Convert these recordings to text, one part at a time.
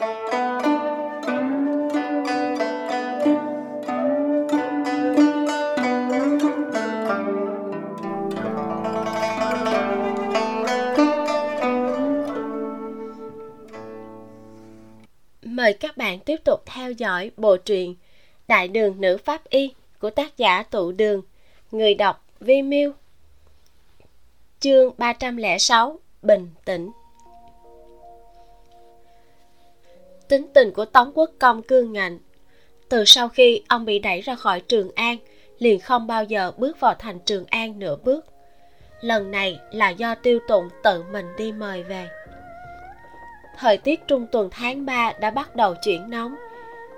Mời các bạn tiếp tục theo dõi bộ truyện Đại đường nữ pháp y của tác giả Tụ Đường, người đọc Vi Miu. Chương 306: Bình tĩnh. Tính tình của Tống Quốc Công cương ngạnh. Từ sau khi ông bị đẩy ra khỏi Trường An, liền không bao giờ bước vào thành Trường An nửa bước. Lần này là do Tiêu Tụng tự mình đi mời về thời tiết trung tuần tháng 3 đã bắt đầu chuyển nóng.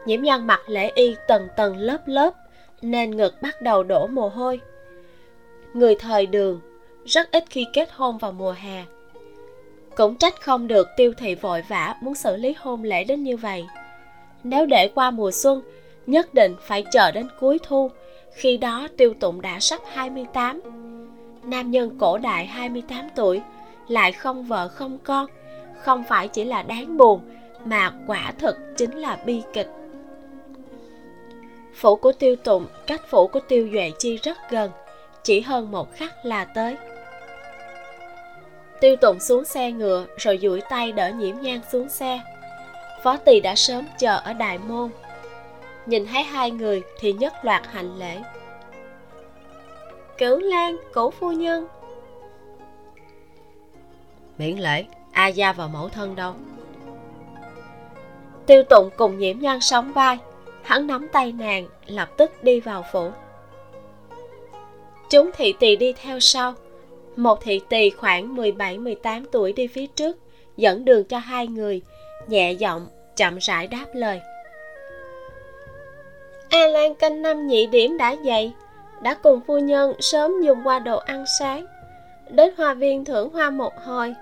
Nhiễm nhân mặc lễ y tầng tầng lớp lớp, nên ngực bắt đầu đổ mồ hôi. Người thời đường rất ít khi kết hôn vào mùa hè. Cũng trách không được tiêu thị vội vã muốn xử lý hôn lễ đến như vậy. Nếu để qua mùa xuân, nhất định phải chờ đến cuối thu, khi đó tiêu tụng đã sắp 28. Nam nhân cổ đại 28 tuổi, lại không vợ không con, không phải chỉ là đáng buồn mà quả thực chính là bi kịch phủ của tiêu tụng cách phủ của tiêu duệ chi rất gần chỉ hơn một khắc là tới tiêu tụng xuống xe ngựa rồi duỗi tay đỡ nhiễm nhang xuống xe. Phó tỳ đã sớm chờ ở đại môn. Nhìn thấy hai người thì nhất loạt hành lễ. Cửu lan cổ phu nhân. Miễn lễ a gia và mẫu thân đâu? Tiêu tụng cùng nhiễm nhan sóng vai. Hắn nắm tay nàng lập tức đi vào phủ. Chúng thị tỳ đi theo sau một thị tỳ khoảng 17-18 tuổi đi phía trước dẫn đường cho hai người nhẹ giọng chậm rãi đáp lời a lan canh năm nhị điểm đã dậy đã cùng phu nhân sớm dùng qua đồ ăn sáng đến hoa viên thưởng hoa một hồi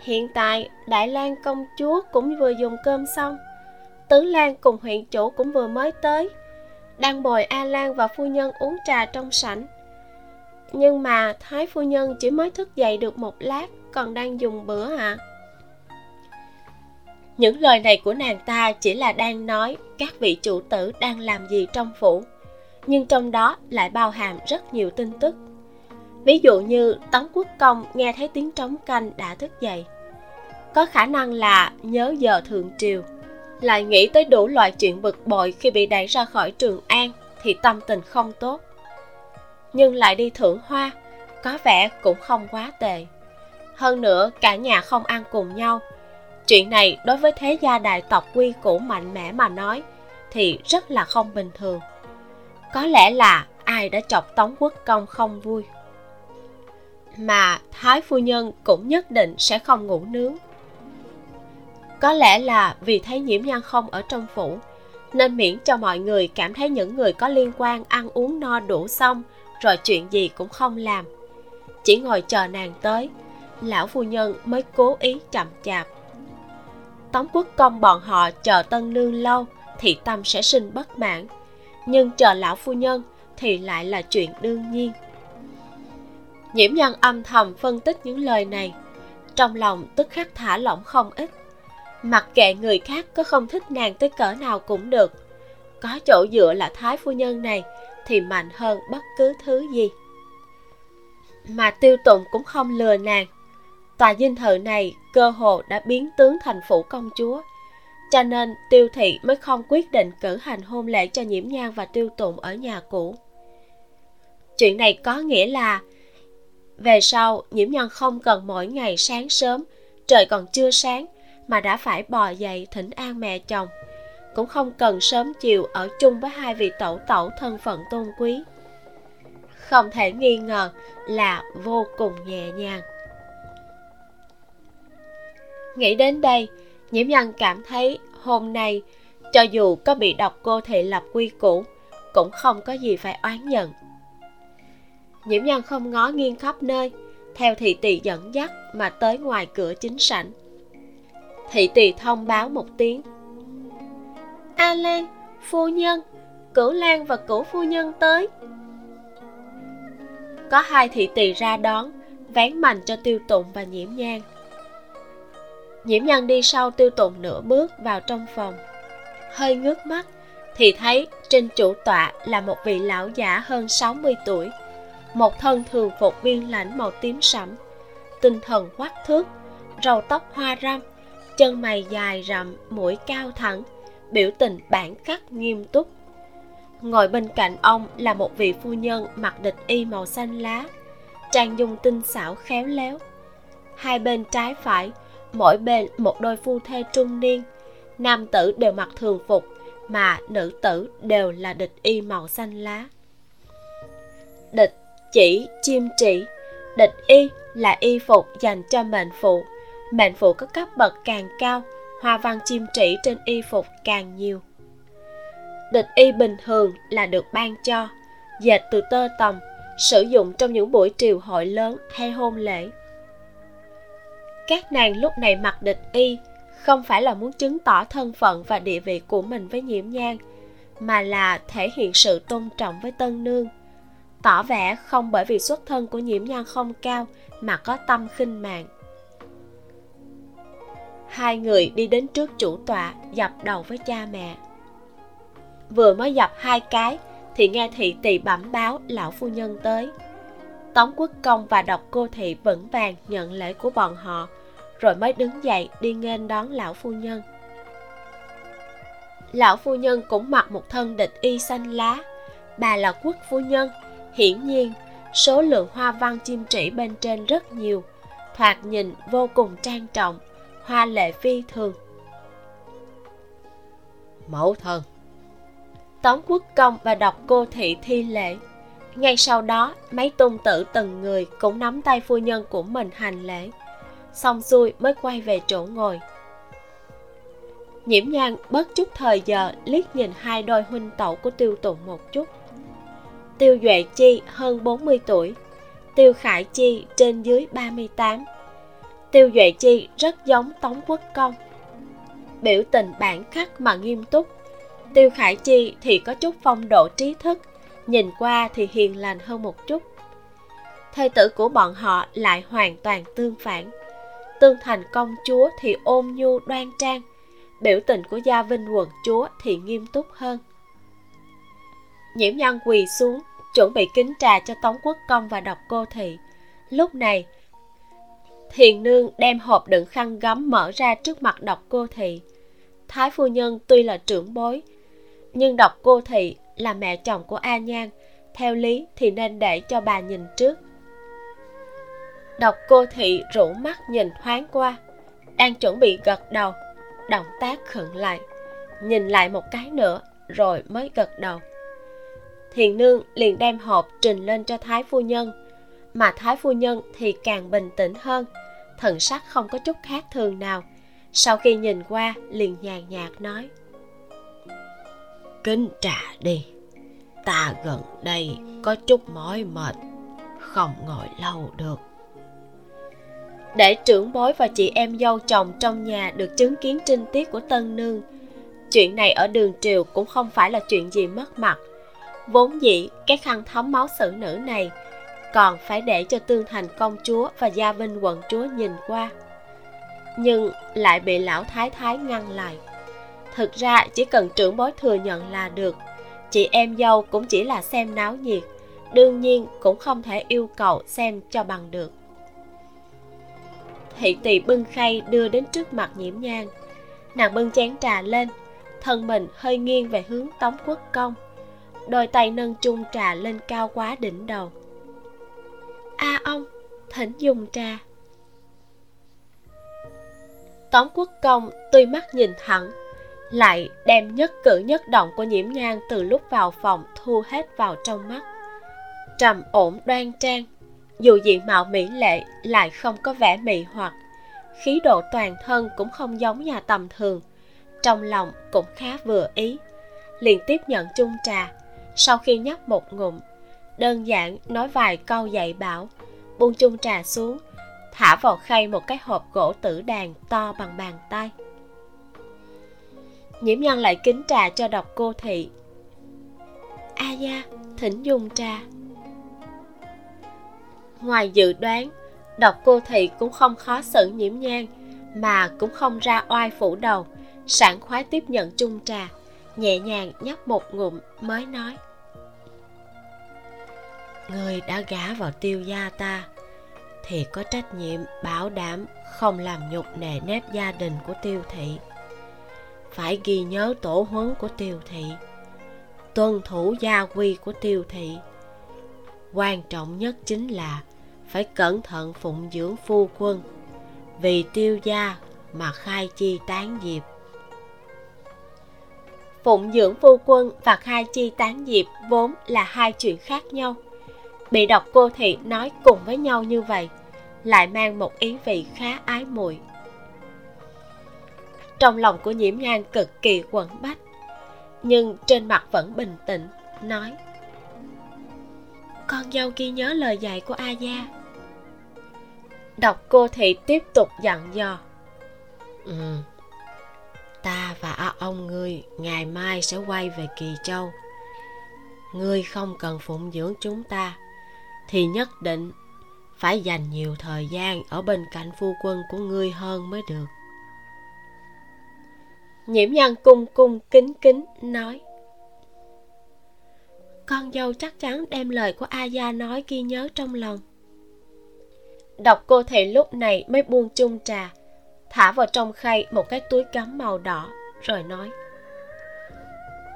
Hiện tại, Đại Lang công chúa cũng vừa dùng cơm xong. Tứ Lan cùng huyện chủ cũng vừa mới tới. Đang bồi A Lan và phu nhân uống trà trong sảnh. Nhưng mà Thái phu nhân chỉ mới thức dậy được một lát, còn đang dùng bữa ạ. À? Những lời này của nàng ta chỉ là đang nói các vị chủ tử đang làm gì trong phủ. Nhưng trong đó lại bao hàm rất nhiều tin tức. Ví dụ như Tống Quốc Công nghe thấy tiếng trống canh đã thức dậy có khả năng là nhớ giờ thượng triều lại nghĩ tới đủ loại chuyện bực bội khi bị đẩy ra khỏi trường an thì tâm tình không tốt nhưng lại đi thưởng hoa, có vẻ cũng không quá tệ. Hơn nữa, cả nhà không ăn cùng nhau. Chuyện này đối với thế gia đại tộc quy củ mạnh mẽ mà nói, thì rất là không bình thường. Có lẽ là ai đã chọc tống quốc công không vui. Mà thái phu nhân cũng nhất định sẽ không ngủ nướng. Có lẽ là vì thấy nhiễm nhan không ở trong phủ, nên miễn cho mọi người cảm thấy những người có liên quan ăn uống no đủ xong rồi chuyện gì cũng không làm. Chỉ ngồi chờ nàng tới, lão phu nhân mới cố ý chậm chạp. Tống quốc công bọn họ chờ tân nương lâu thì tâm sẽ sinh bất mãn, nhưng chờ lão phu nhân thì lại là chuyện đương nhiên. Nhiễm nhân âm thầm phân tích những lời này, trong lòng tức khắc thả lỏng không ít. Mặc kệ người khác có không thích nàng tới cỡ nào cũng được, có chỗ dựa là thái phu nhân này thì mạnh hơn bất cứ thứ gì. Mà tiêu tụng cũng không lừa nàng. Tòa dinh thự này cơ hồ đã biến tướng thành phủ công chúa, cho nên tiêu thị mới không quyết định cử hành hôn lễ cho nhiễm nhan và tiêu tụng ở nhà cũ. Chuyện này có nghĩa là về sau nhiễm nhan không cần mỗi ngày sáng sớm, trời còn chưa sáng mà đã phải bò dậy thỉnh an mẹ chồng cũng không cần sớm chiều ở chung với hai vị tẩu tẩu thân phận tôn quý. Không thể nghi ngờ là vô cùng nhẹ nhàng. Nghĩ đến đây, nhiễm nhân cảm thấy hôm nay cho dù có bị độc cô thị lập quy củ, cũng không có gì phải oán giận. Nhiễm nhân không ngó nghiêng khắp nơi, theo thị tỳ dẫn dắt mà tới ngoài cửa chính sảnh. Thị tỳ thông báo một tiếng a lan, phu nhân, cửu lan và cửu phu nhân tới. Có hai thị tỳ ra đón, vén mành cho tiêu tụng và nhiễm nhang. Nhiễm Nhan đi sau tiêu tụng nửa bước vào trong phòng. Hơi ngước mắt, thì thấy trên chủ tọa là một vị lão giả hơn 60 tuổi, một thân thường phục viên lãnh màu tím sẫm, tinh thần quắc thước, râu tóc hoa râm, chân mày dài rậm, mũi cao thẳng biểu tình bản khắc nghiêm túc. Ngồi bên cạnh ông là một vị phu nhân mặc địch y màu xanh lá, trang dung tinh xảo khéo léo. Hai bên trái phải, mỗi bên một đôi phu thê trung niên. Nam tử đều mặc thường phục, mà nữ tử đều là địch y màu xanh lá. Địch chỉ chim trị, địch y là y phục dành cho mệnh phụ. Mệnh phụ có cấp bậc càng cao hoa văn chim chỉ trên y phục càng nhiều. Địch y bình thường là được ban cho, dệt từ tơ tằm sử dụng trong những buổi triều hội lớn hay hôn lễ. Các nàng lúc này mặc địch y không phải là muốn chứng tỏ thân phận và địa vị của mình với nhiễm nhang mà là thể hiện sự tôn trọng với tân nương. Tỏ vẻ không bởi vì xuất thân của nhiễm nhan không cao mà có tâm khinh mạng hai người đi đến trước chủ tọa, dập đầu với cha mẹ. Vừa mới dập hai cái, thì nghe thị tỳ bẩm báo lão phu nhân tới. Tống quốc công và độc cô thị vững vàng nhận lễ của bọn họ, rồi mới đứng dậy đi nghênh đón lão phu nhân. Lão phu nhân cũng mặc một thân địch y xanh lá. Bà là quốc phu nhân. Hiển nhiên, số lượng hoa văn chim trĩ bên trên rất nhiều. Thoạt nhìn vô cùng trang trọng hoa lệ phi thường. Mẫu thân. Tống quốc công và đọc cô thị thi lễ ngay sau đó mấy tôn tử từng người cũng nắm tay phu nhân của mình hành lễ. Xong xuôi mới quay về chỗ ngồi. Nhiễm nhan bớt chút thời giờ liếc nhìn hai đôi huynh tẩu của tiêu tụng một chút. Tiêu duệ chi hơn 40 tuổi tiêu khải chi trên dưới 38 tiêu duệ chi rất giống tống quốc công. Biểu tình bản khắc mà nghiêm túc. Tiêu khải chi thì có chút phong độ trí thức, nhìn qua thì hiền lành hơn một chút. Thê tử của bọn họ lại hoàn toàn tương phản. Tương thành công chúa thì ôn nhu đoan trang, biểu tình của gia vinh quận chúa thì nghiêm túc hơn. Nhiễm nhân quỳ xuống, chuẩn bị kính trà cho tống quốc công và độc cô thị. Lúc này thiền nương đem hộp đựng khăn gấm mở ra trước mặt độc cô thị. Thái phu nhân tuy là trưởng bối, nhưng độc cô thị là mẹ chồng của a nhan, theo lý thì nên để cho bà nhìn trước. Độc cô thị rủ mắt nhìn thoáng qua, đang chuẩn bị gật đầu, động tác khựng lại, nhìn lại một cái nữa rồi mới gật đầu. Thiền nương liền đem hộp trình lên cho thái phu nhân, mà thái phu nhân thì càng bình tĩnh hơn thần sắc không có chút khác thường nào. Sau khi nhìn qua liền nhàn nhạt nói. Kính trà đi. Ta gần đây có chút mỏi mệt không ngồi lâu được. Để trưởng bối và chị em dâu chồng trong nhà được chứng kiến trinh tiết của tân nương chuyện này ở đường triều cũng không phải là chuyện gì mất mặt. Vốn dĩ cái khăn thấm máu xử nữ này còn phải để cho tương thành công chúa và gia vinh quận chúa nhìn qua. Nhưng lại bị lão thái thái ngăn lại. Thực ra chỉ cần trưởng bối thừa nhận là được. Chị em dâu cũng chỉ là xem náo nhiệt. Đương nhiên cũng không thể yêu cầu xem cho bằng được. Thị tỳ bưng khay đưa đến trước mặt nhiễm nhang nàng bưng chén trà lên. Thân mình hơi nghiêng về hướng tống quốc công. Đôi tay nâng chung trà lên cao quá đỉnh đầu a ông, thỉnh dùng trà. Tống quốc công tuy mắt nhìn thẳng, lại đem nhất cử nhất động của nhiễm nhang từ lúc vào phòng thu hết vào trong mắt. Trầm ổn đoan trang, dù diện mạo mỹ lệ lại không có vẻ mị hoặc, khí độ toàn thân cũng không giống nhà tầm thường, trong lòng cũng khá vừa ý. Liền tiếp nhận chung trà, sau khi nhấp một ngụm đơn giản nói vài câu dạy bảo. Buông chung trà xuống, thả vào khay một cái hộp gỗ tử đàn to bằng bàn tay. Nhiễm nhân lại kính trà cho độc cô thị. A gia, thỉnh dùng trà. Ngoài dự đoán, độc cô thị cũng không khó xử nhiễm nhang mà cũng không ra oai phủ đầu, sảng khoái tiếp nhận chung trà, nhẹ nhàng nhấp một ngụm mới nói người đã gả vào tiêu gia ta, thì có trách nhiệm bảo đảm không làm nhục nề nếp gia đình của tiêu thị. Phải ghi nhớ tổ huấn của tiêu thị, tuân thủ gia quy của tiêu thị. Quan trọng nhất chính là phải cẩn thận phụng dưỡng phu quân, vì tiêu gia mà khai chi tán diệp. Phụng dưỡng phu quân và khai chi tán diệp vốn là hai chuyện khác nhau bị độc cô thị nói cùng với nhau như vậy, lại mang một ý vị khá ái muội. Trong lòng của nhiễm nhan cực kỳ quẩn bách, nhưng trên mặt vẫn bình tĩnh, nói, con dâu ghi nhớ lời dạy của a gia. Độc cô thị tiếp tục dặn dò ừ ta và a ông ngươi ngày mai sẽ quay về kỳ châu. Ngươi không cần phụng dưỡng chúng ta thì nhất định phải dành nhiều thời gian ở bên cạnh phu quân của ngươi hơn mới được. Nhiễm nhân cung cung kính kính nói, con dâu chắc chắn đem lời của a gia nói ghi nhớ trong lòng. Đọc cô thầy lúc này mới buông chung trà, thả vào trong khay một cái túi cắm màu đỏ, rồi nói,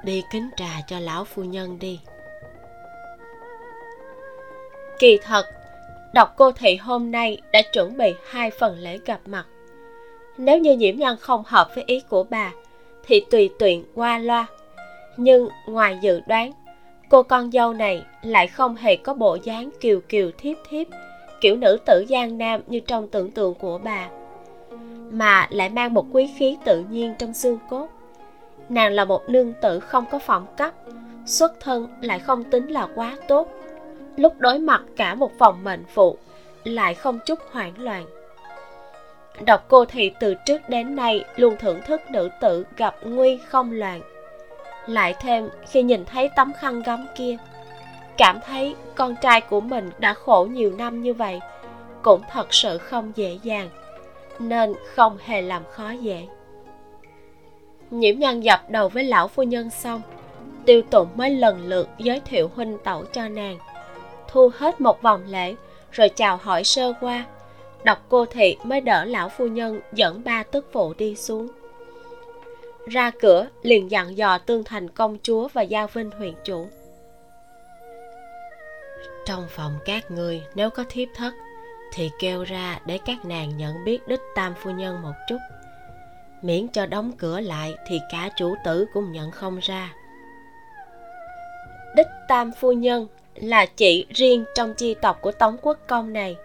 đi kính trà cho lão phu nhân đi kỳ thật, đọc cô thị hôm nay đã chuẩn bị hai phần lễ gặp mặt. Nếu như nhiễm nhân không hợp với ý của bà, thì tùy tiện qua loa. Nhưng ngoài dự đoán, cô con dâu này lại không hề có bộ dáng kiều kiều thiếp thiếp, kiểu nữ tử giang nam như trong tưởng tượng của bà, mà lại mang một quý khí tự nhiên trong xương cốt. Nàng là một nương tử không có phẩm cấp, xuất thân lại không tính là quá tốt lúc đối mặt cả một vòng mệnh phụ, lại không chút hoảng loạn. Độc cô thị từ trước đến nay luôn thưởng thức nữ tử gặp nguy không loạn. Lại thêm, khi nhìn thấy tấm khăn gấm kia, cảm thấy con trai của mình đã khổ nhiều năm như vậy, cũng thật sự không dễ dàng, nên không hề làm khó dễ. Nhiễm nhân dập đầu với lão phu nhân xong, tiêu tụng mới lần lượt giới thiệu huynh tẩu cho nàng thu hết một vòng lễ rồi chào hỏi sơ qua. Đọc cô thị mới đỡ lão phu nhân dẫn ba tức phụ đi xuống. Ra cửa liền dặn dò tương thành công chúa và giao vinh huyện chủ. Trong phòng các ngươi nếu có thiếp thất thì kêu ra để các nàng nhận biết đích tam phu nhân một chút. Miễn cho đóng cửa lại thì cả chủ tử cũng nhận không ra. Đích tam phu nhân là chỉ riêng trong chi tộc của tống quốc công này.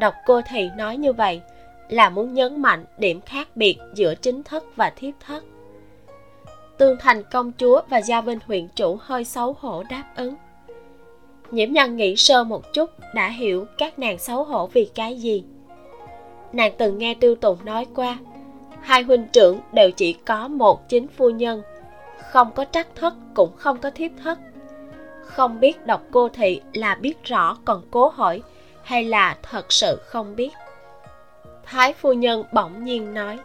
Đọc cô thì nói như vậy là muốn nhấn mạnh điểm khác biệt giữa chính thất và thiếp thất. Tương thành công chúa và gia vinh huyện chủ hơi xấu hổ đáp ứng. Nhiễm nhân nghĩ sơ một chút đã hiểu các nàng xấu hổ vì cái gì. Nàng từng nghe tiêu tùng nói qua, hai huynh trưởng đều chỉ có một chính phu nhân, không có trắc thất cũng không có thiếp thất không biết đọc cô thị là biết rõ còn cố hỏi hay là thật sự không biết. Thái phu nhân bỗng nhiên nói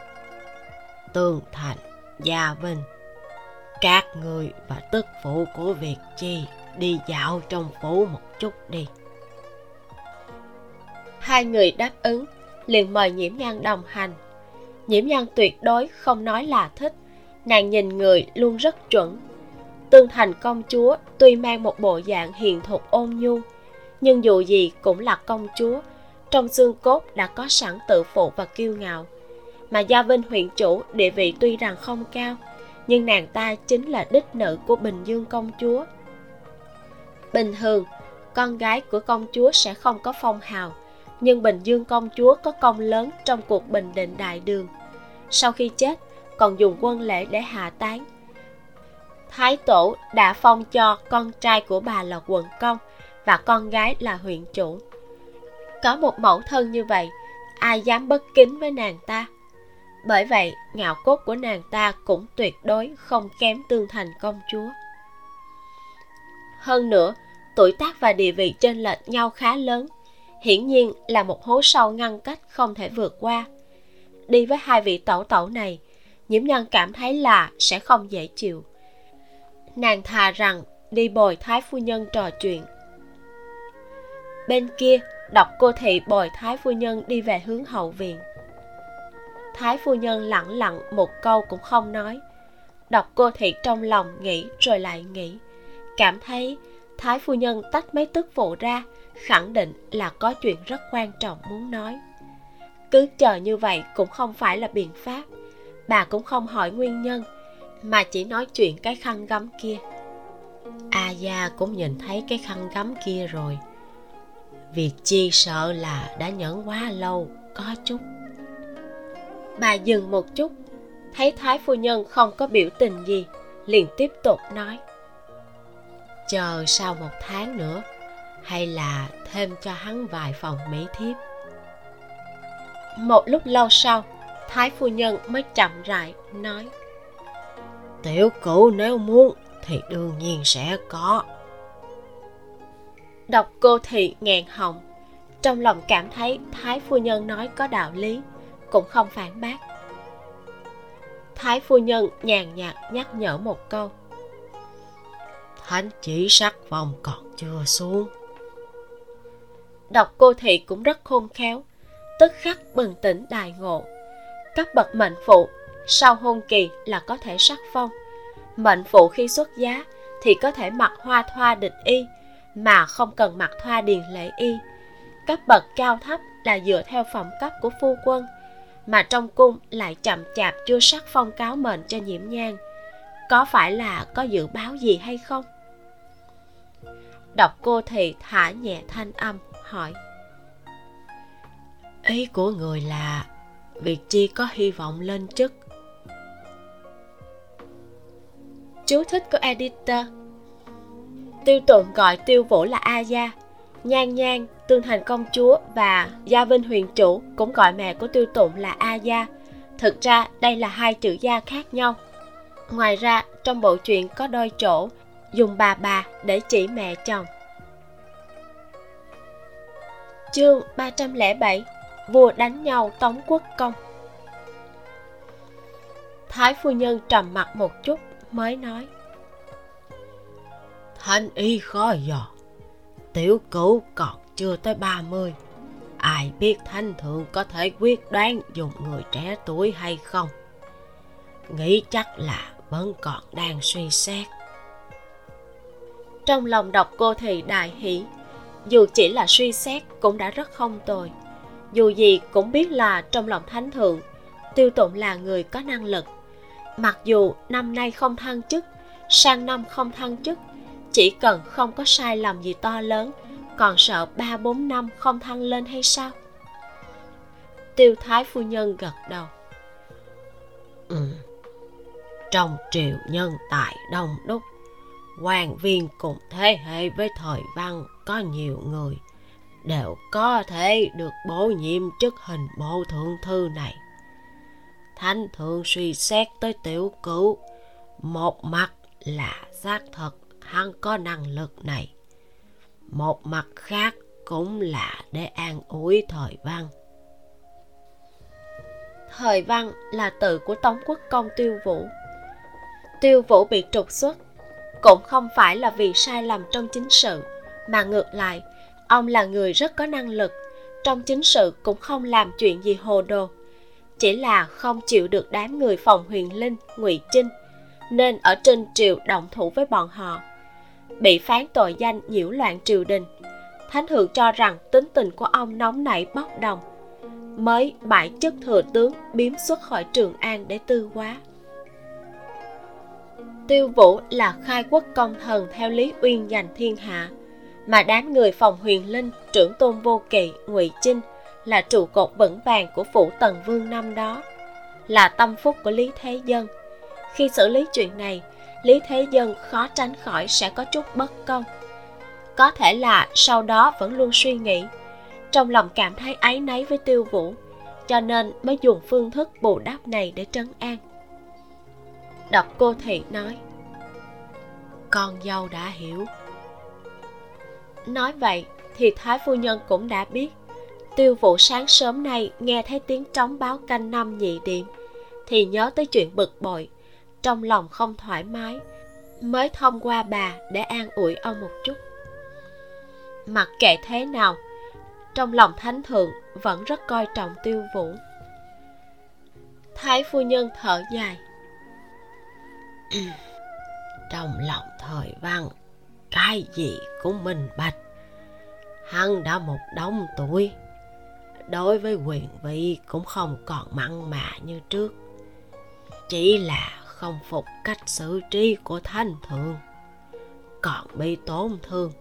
tương thành gia vinh các người và tức phụ của việt chi đi dạo trong phố một chút đi. Hai người đáp ứng liền mời nhiễm nhan đồng hành. Nhiễm nhan tuyệt đối không nói là thích nàng nhìn người luôn rất chuẩn tương thành công chúa tuy mang một bộ dạng hiền thục ôn nhu, nhưng dù gì cũng là công chúa, trong xương cốt đã có sẵn tự phụ và kiêu ngạo. Mà gia vinh huyện chủ địa vị tuy rằng không cao, nhưng nàng ta chính là đích nữ của bình dương công chúa. Bình thường, con gái của công chúa sẽ không có phong hào, nhưng bình dương công chúa có công lớn trong cuộc bình định đại đường. Sau khi chết, còn dùng quân lễ để hạ tán thái tổ đã phong cho con trai của bà là quận công và con gái là huyện chủ. Có một mẫu thân như vậy, ai dám bất kính với nàng ta? Bởi vậy, ngạo cốt của nàng ta cũng tuyệt đối không kém tương thành công chúa. Hơn nữa, tuổi tác và địa vị trên lệch nhau khá lớn, hiển nhiên là một hố sâu ngăn cách không thể vượt qua. Đi với hai vị tẩu tẩu này nhiễm nhân cảm thấy là sẽ không dễ chịu nàng thà rằng đi bồi thái phu nhân trò chuyện. Bên kia, đọc cô thị bồi thái phu nhân đi về hướng hậu viện. Thái phu nhân lặng lặng một câu cũng không nói. Đọc cô thị trong lòng nghĩ rồi lại nghĩ. Cảm thấy thái phu nhân tách mấy tức phụ ra, khẳng định là có chuyện rất quan trọng muốn nói. Cứ chờ như vậy cũng không phải là biện pháp. Bà cũng không hỏi nguyên nhân mà chỉ nói chuyện cái khăn gấm kia. A gia cũng nhìn thấy cái khăn gấm kia rồi. Việc chi sợ là đã nhẫn quá lâu, có chút. Bà dừng một chút, thấy thái phu nhân không có biểu tình gì, liền tiếp tục nói. Chờ sau một tháng nữa, hay là thêm cho hắn vài phòng mỹ thiếp. Một lúc lâu sau, thái phu nhân mới chậm rãi nói tiểu cửu nếu muốn thì đương nhiên sẽ có. Đọc cô thị nghẹn họng trong lòng cảm thấy thái phu nhân nói có đạo lý cũng không phản bác. Thái phu nhân nhàn nhạt nhắc nhở một câu. Thánh chỉ sắc vòng còn chưa xuống. Đọc cô thị cũng rất khôn khéo tức khắc bừng tỉnh đại ngộ. Các bậc mệnh phụ sau hôn kỳ là có thể sắc phong. Mệnh phụ khi xuất giá thì có thể mặc hoa thoa địch y, mà không cần mặc thoa điền lễ y. Cấp bậc cao thấp là dựa theo phẩm cấp của phu quân, mà trong cung lại chậm chạp chưa sắc phong cáo mệnh cho nhiễm nhang. Có phải là có dự báo gì hay không? Đọc cô thì thả nhẹ thanh âm, hỏi. Ý của người là, việc chi có hy vọng lên chức chú thích của editor. Tiêu tụng gọi tiêu vũ là a gia nhan nhan, tương thành công chúa và gia vinh huyền chủ cũng gọi mẹ của tiêu tụng là a gia thực ra, đây là hai chữ gia khác nhau. Ngoài ra, trong bộ truyện có đôi chỗ dùng bà bà để chỉ mẹ chồng. Chương 307 vua đánh nhau tống quốc công. Thái phu nhân trầm mặt một chút mới nói. Thanh y khó dò. Tiểu cửu còn chưa tới ba mươi. Ai biết thanh thượng có thể quyết đoán dùng người trẻ tuổi hay không? Nghĩ chắc là vẫn còn đang suy xét. Trong lòng đọc cô thì đại hỷ dù chỉ là suy xét cũng đã rất không tồi. Dù gì cũng biết là trong lòng thánh thượng tiêu tụng là người có năng lực mặc dù năm nay không thăng chức, sang năm không thăng chức, chỉ cần không có sai lầm gì to lớn, còn sợ ba bốn năm không thăng lên hay sao? Tiêu thái phu nhân gật đầu. Ừ. trong triều nhân tài đông đúc, quan viên cùng thế hệ với thời văn có nhiều người, đều có thể được bổ nhiệm chức hình bộ thượng thư này thánh thường suy xét tới tiểu cửu. Một mặt là xác thật hắn có năng lực này. Một mặt khác cũng là để an ủi thời văn. Thời văn là từ của tống quốc công tiêu vũ. Tiêu vũ bị trục xuất, cũng không phải là vì sai lầm trong chính sự, mà ngược lại, ông là người rất có năng lực, trong chính sự cũng không làm chuyện gì hồ đồ chỉ là không chịu được đám người phòng huyền linh, ngụy trinh nên ở trên triều động thủ với bọn họ. Bị phán tội danh nhiễu loạn triều đình, thánh thượng cho rằng tính tình của ông nóng nảy bốc đồng, mới bãi chức thừa tướng biếm xuất khỏi trường an để tư quá tiêu vũ là khai quốc công thần theo lý uyên giành thiên hạ, mà đám người phòng huyền linh trưởng tôn vô kỵ, ngụy chinh là trụ cột vững vàng của phủ tần vương năm đó là tâm phúc của lý thế dân. Khi xử lý chuyện này lý thế dân khó tránh khỏi sẽ có chút bất công. Có thể là sau đó vẫn luôn suy nghĩ trong lòng cảm thấy áy náy với tiêu vũ cho nên mới dùng phương thức bù đắp này để trấn an. Đọc cô thị nói con dâu đã hiểu. Nói vậy thì thái phu nhân cũng đã biết tiêu vụ sáng sớm nay nghe thấy tiếng trống báo canh năm nhị điểm, thì nhớ tới chuyện bực bội trong lòng không thoải mái mới thông qua bà để an ủi ông một chút. Mặc kệ thế nào trong lòng thánh thượng vẫn rất coi trọng tiêu vũ. Thái phu nhân thở dài. Trong lòng thời văn cái gì cũng minh bạch? Hắn đã một đống tuổi đối với quyền vị cũng không còn mặn mà như trước. Chỉ là không phục cách xử trí của thanh thượng còn bị tổn thương.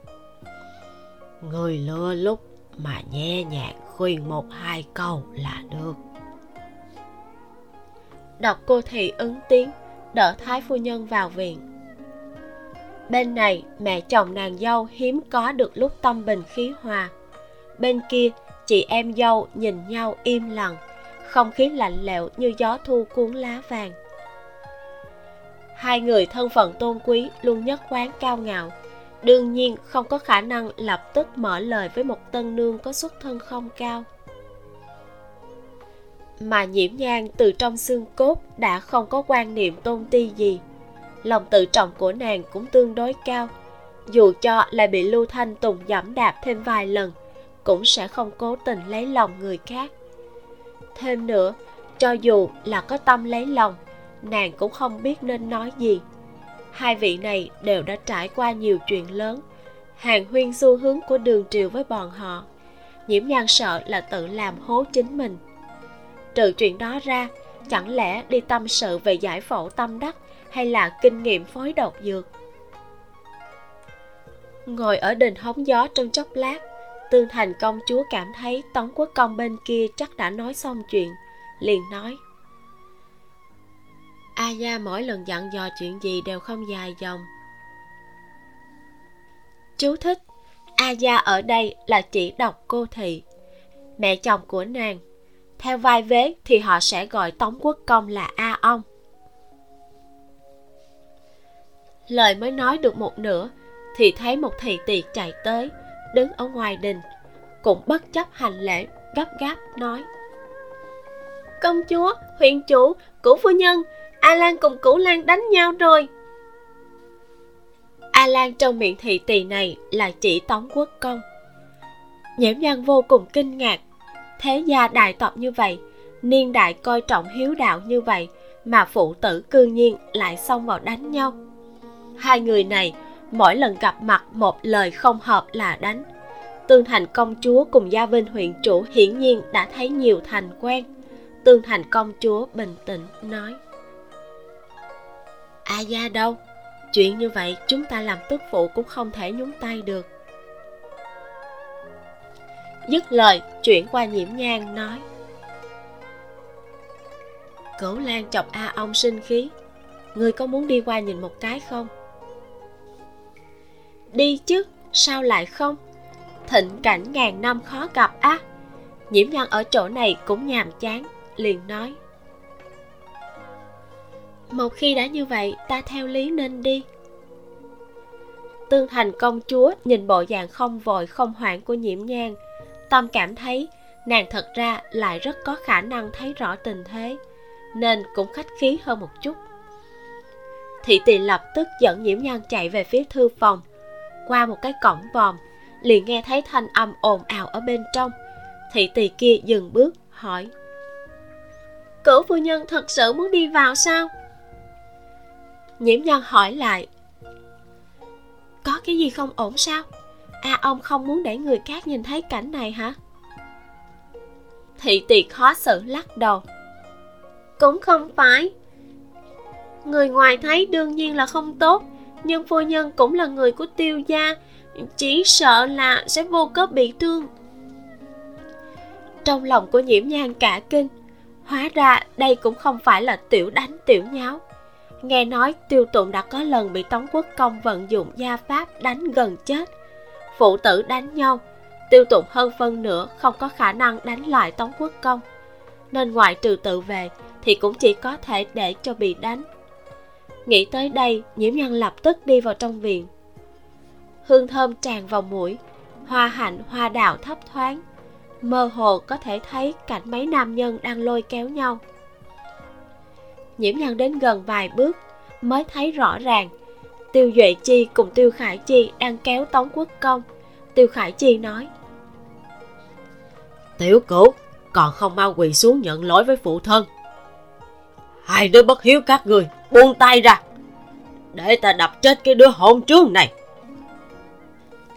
Người lừa lúc mà nhẹ nhàng khuyên một hai câu là được. Đọc cô thị ứng tiếng, đỡ thái phu nhân vào viện. Bên này mẹ chồng nàng dâu hiếm có được lúc tâm bình khí hòa. Bên kia chị em dâu nhìn nhau im lặng, không khí lạnh lẽo như gió thu cuốn lá vàng. Hai người thân phận tôn quý luôn nhất quán cao ngạo. Đương nhiên không có khả năng lập tức mở lời với một tân nương có xuất thân không cao. Mà nhiễm nhang từ trong xương cốt đã không có quan niệm tôn ti gì. Lòng tự trọng của nàng cũng tương đối cao, dù cho lại bị lưu thanh tùng dẫm đạp thêm vài lần cũng sẽ không cố tình lấy lòng người khác. Thêm nữa, cho dù là có tâm lấy lòng, nàng cũng không biết nên nói gì. Hai vị này đều đã trải qua nhiều chuyện lớn. Hàng huyên xu hướng của đường triều với bọn họ, nhiễm nhan sợ là tự làm hố chính mình. Trừ chuyện đó ra, chẳng lẽ đi tâm sự về giải phẫu tâm đắc hay là kinh nghiệm phối độc dược? Ngồi ở đình hóng gió trong chốc lát tương thành công chúa cảm thấy tống quốc công bên kia chắc đã nói xong chuyện, liền nói. A gia mỗi lần dặn dò chuyện gì đều không dài dòng. Chú thích, a gia ở đây là chỉ đọc cô thị. Mẹ chồng của nàng, theo vai vế thì họ sẽ gọi tống quốc công là a ông. Lời mới nói được một nửa thì thấy một thị tỳ chạy tới đứng ở ngoài đình cũng bất chấp hành lễ gấp gáp nói. Công chúa huyện chủ cửu phu nhân a lan cùng cửu lan đánh nhau rồi. A lan trong miệng thị tỳ này là chỉ tống quốc công. Nhiễm nhan vô cùng kinh ngạc. Thế gia đại tộc như vậy niên đại coi trọng hiếu đạo như vậy mà phụ tử cư nhiên lại xông vào đánh nhau. Hai người này mỗi lần gặp mặt một lời không hợp là đánh. Tương thành công chúa cùng gia vinh huyện chủ hiển nhiên đã thấy nhiều thành quen. Tương thành công chúa bình tĩnh nói, a gia đâu? Chuyện như vậy chúng ta làm tức phụ cũng không thể nhúng tay được. Dứt lời, chuyển qua nhiễm nhang nói, cửu lan chọc a ông sinh khí người có muốn đi qua nhìn một cái không? Đi chứ, sao lại không? Thịnh cảnh ngàn năm khó gặp á. Nhiễm nhân ở chỗ này cũng nhàm chán, liền nói. Một khi đã như vậy, ta theo lý nên đi. Tương thành công chúa nhìn bộ dạng không vội, không hoảng của nhiễm nhang tâm cảm thấy nàng thật ra lại rất có khả năng thấy rõ tình thế, nên cũng khách khí hơn một chút. Thị tỳ lập tức dẫn nhiễm nhan chạy về phía thư phòng qua một cái cổng vòm, liền nghe thấy thanh âm ồn ào ở bên trong. Thị tỳ kia dừng bước, hỏi, cửu phu nhân thật sự muốn đi vào sao? Nhiễm nhân hỏi lại, có cái gì không ổn sao? À ông không muốn để người khác nhìn thấy cảnh này hả? Thị tỳ khó xử lắc đầu, cũng không phải. Người ngoài thấy đương nhiên là không tốt nhưng phu nhân cũng là người của tiêu gia, chỉ sợ là sẽ vô cớ bị thương. Trong lòng của nhiễm nhan cả kinh, hóa ra đây cũng không phải là tiểu đánh tiểu nháo. Nghe nói tiêu tụng đã có lần bị tống quốc công vận dụng gia pháp đánh gần chết. Phụ tử đánh nhau, tiêu tụng hơn phân nữa không có khả năng đánh lại tống quốc công. Nên ngoại trừ tự về thì cũng chỉ có thể để cho bị đánh nghĩ tới đây nhiễm nhân lập tức đi vào trong viện. Hương thơm tràn vào mũi, hoa hạnh, hoa đào thấp thoáng. Mơ hồ có thể thấy cảnh mấy nam nhân đang lôi kéo nhau. Nhiễm nhân đến gần vài bước, mới thấy rõ ràng, tiêu duệ chi cùng tiêu khải chi đang kéo tống quốc công. Tiêu khải chi nói, tiểu cửu, còn không mau quỳ xuống nhận lỗi với phụ thân. Hai đứa bất hiếu các người buông tay ra để ta đập chết cái đứa hôn trướng này.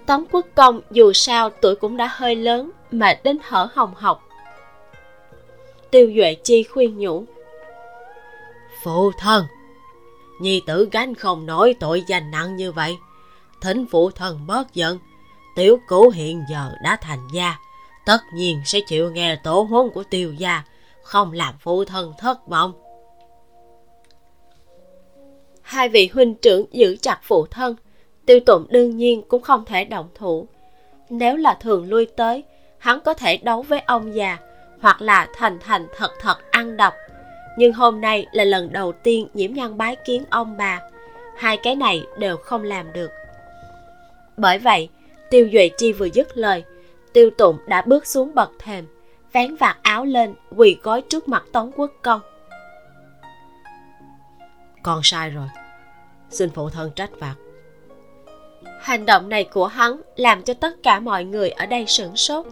Tống quốc công dù sao tuổi cũng đã hơi lớn mệt đến hở hồng học. Tiêu duệ chi khuyên nhủ phụ thân nhi tử gánh không nổi tội danh nặng như vậy. Thỉnh phụ thân bớt giận tiểu cửu hiện giờ đã thành gia tất nhiên sẽ chịu nghe tổ huấn của tiêu gia không làm phụ thân thất vọng hai vị huynh trưởng giữ chặt phụ thân, tiêu tụng đương nhiên cũng không thể động thủ. Nếu là thường lui tới, hắn có thể đấu với ông già, hoặc là thành thành thật thật ăn độc. Nhưng hôm nay là lần đầu tiên nhiễm nhân bái kiến ông bà. Hai cái này đều không làm được. Bởi vậy, tiêu duệ chi vừa dứt lời, tiêu tụng đã bước xuống bậc thềm, vén vạt áo lên, quỳ gối trước mặt tống quốc công con sai rồi. Xin phụ thân trách phạt. Hành động này của hắn làm cho tất cả mọi người ở đây sửng sốt.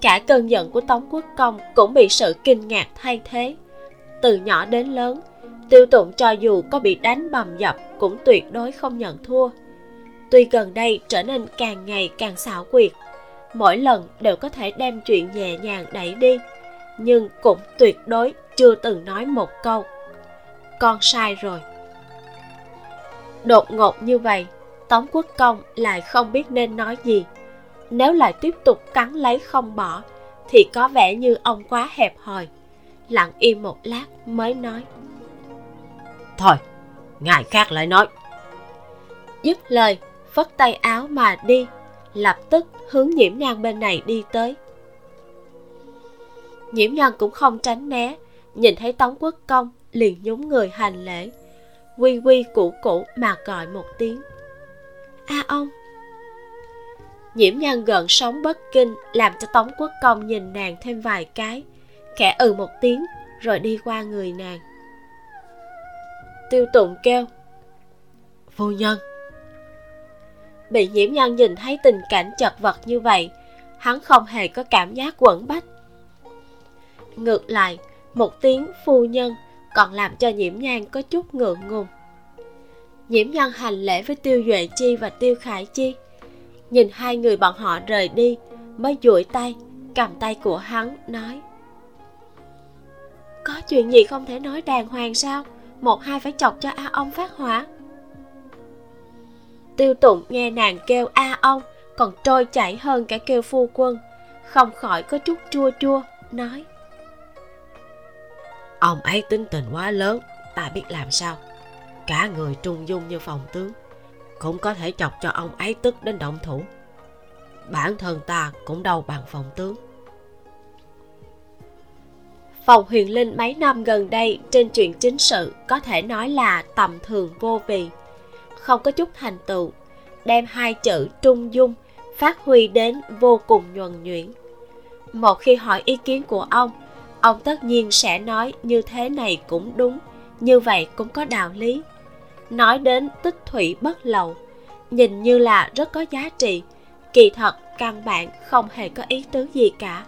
Cả cơn giận của tống quốc công cũng bị sự kinh ngạc thay thế. Từ nhỏ đến lớn, tiêu tụng cho dù có bị đánh bầm dập cũng tuyệt đối không nhận thua. Tuy gần đây trở nên càng ngày càng xảo quyệt, mỗi lần đều có thể đem chuyện nhẹ nhàng đẩy đi, nhưng cũng tuyệt đối chưa từng nói một câu con sai rồi. Đột ngột như vậy tống quốc công lại không biết nên nói gì. Nếu lại tiếp tục cắn lấy không bỏ thì có vẻ như ông quá hẹp hòi. Lặng im một lát mới nói. Thôi ngài khác lại nói. Dứt lời phất tay áo mà đi lập tức hướng nhiễm nhan bên này đi tới. Nhiễm nhan cũng không tránh né nhìn thấy tống quốc công liền nhún người hành lễ. Quy quy củ củ mà gọi một tiếng. A ông. Nhiễm nhan gần sống bất kinh làm cho tống quốc công nhìn nàng thêm vài cái khẽ ừ một tiếng rồi đi qua người nàng. Tiêu tụng kêu. Phu nhân. Bị nhiễm nhân nhìn thấy tình cảnh chật vật như vậy hắn không hề có cảm giác quẩn bách. Ngược lại một tiếng phu nhân còn làm cho nhiễm nhan có chút ngượng ngùng. Nhiễm nhan hành lễ với tiêu duệ chi và tiêu khải chi. Nhìn hai người bọn họ rời đi, mới duỗi tay, cầm tay của hắn, nói. Có chuyện gì không thể nói đàng hoàng sao? Một hai phải chọc cho a ông phát hỏa. Tiêu tụng nghe nàng kêu a ông còn trôi chảy hơn cả kêu phu quân. Không khỏi có chút chua chua, nói ông ấy tính tình quá lớn, ta biết làm sao. Cả người trung dung như phòng tướng, cũng có thể chọc cho ông ấy tức đến động thủ. Bản thân ta cũng đâu bằng phòng tướng. Phòng huyền linh mấy năm gần đây trên chuyện chính sự có thể nói là tầm thường vô vị. Không có chút thành tựu, đem hai chữ trung dung phát huy đến vô cùng nhuần nhuyễn. Một khi hỏi ý kiến của ông ông tất nhiên sẽ nói như thế này cũng đúng, như vậy cũng có đạo lý. Nói đến tích thủy bất lậu, nhìn như là rất có giá trị, kỳ thật căn bản không hề có ý tứ gì cả.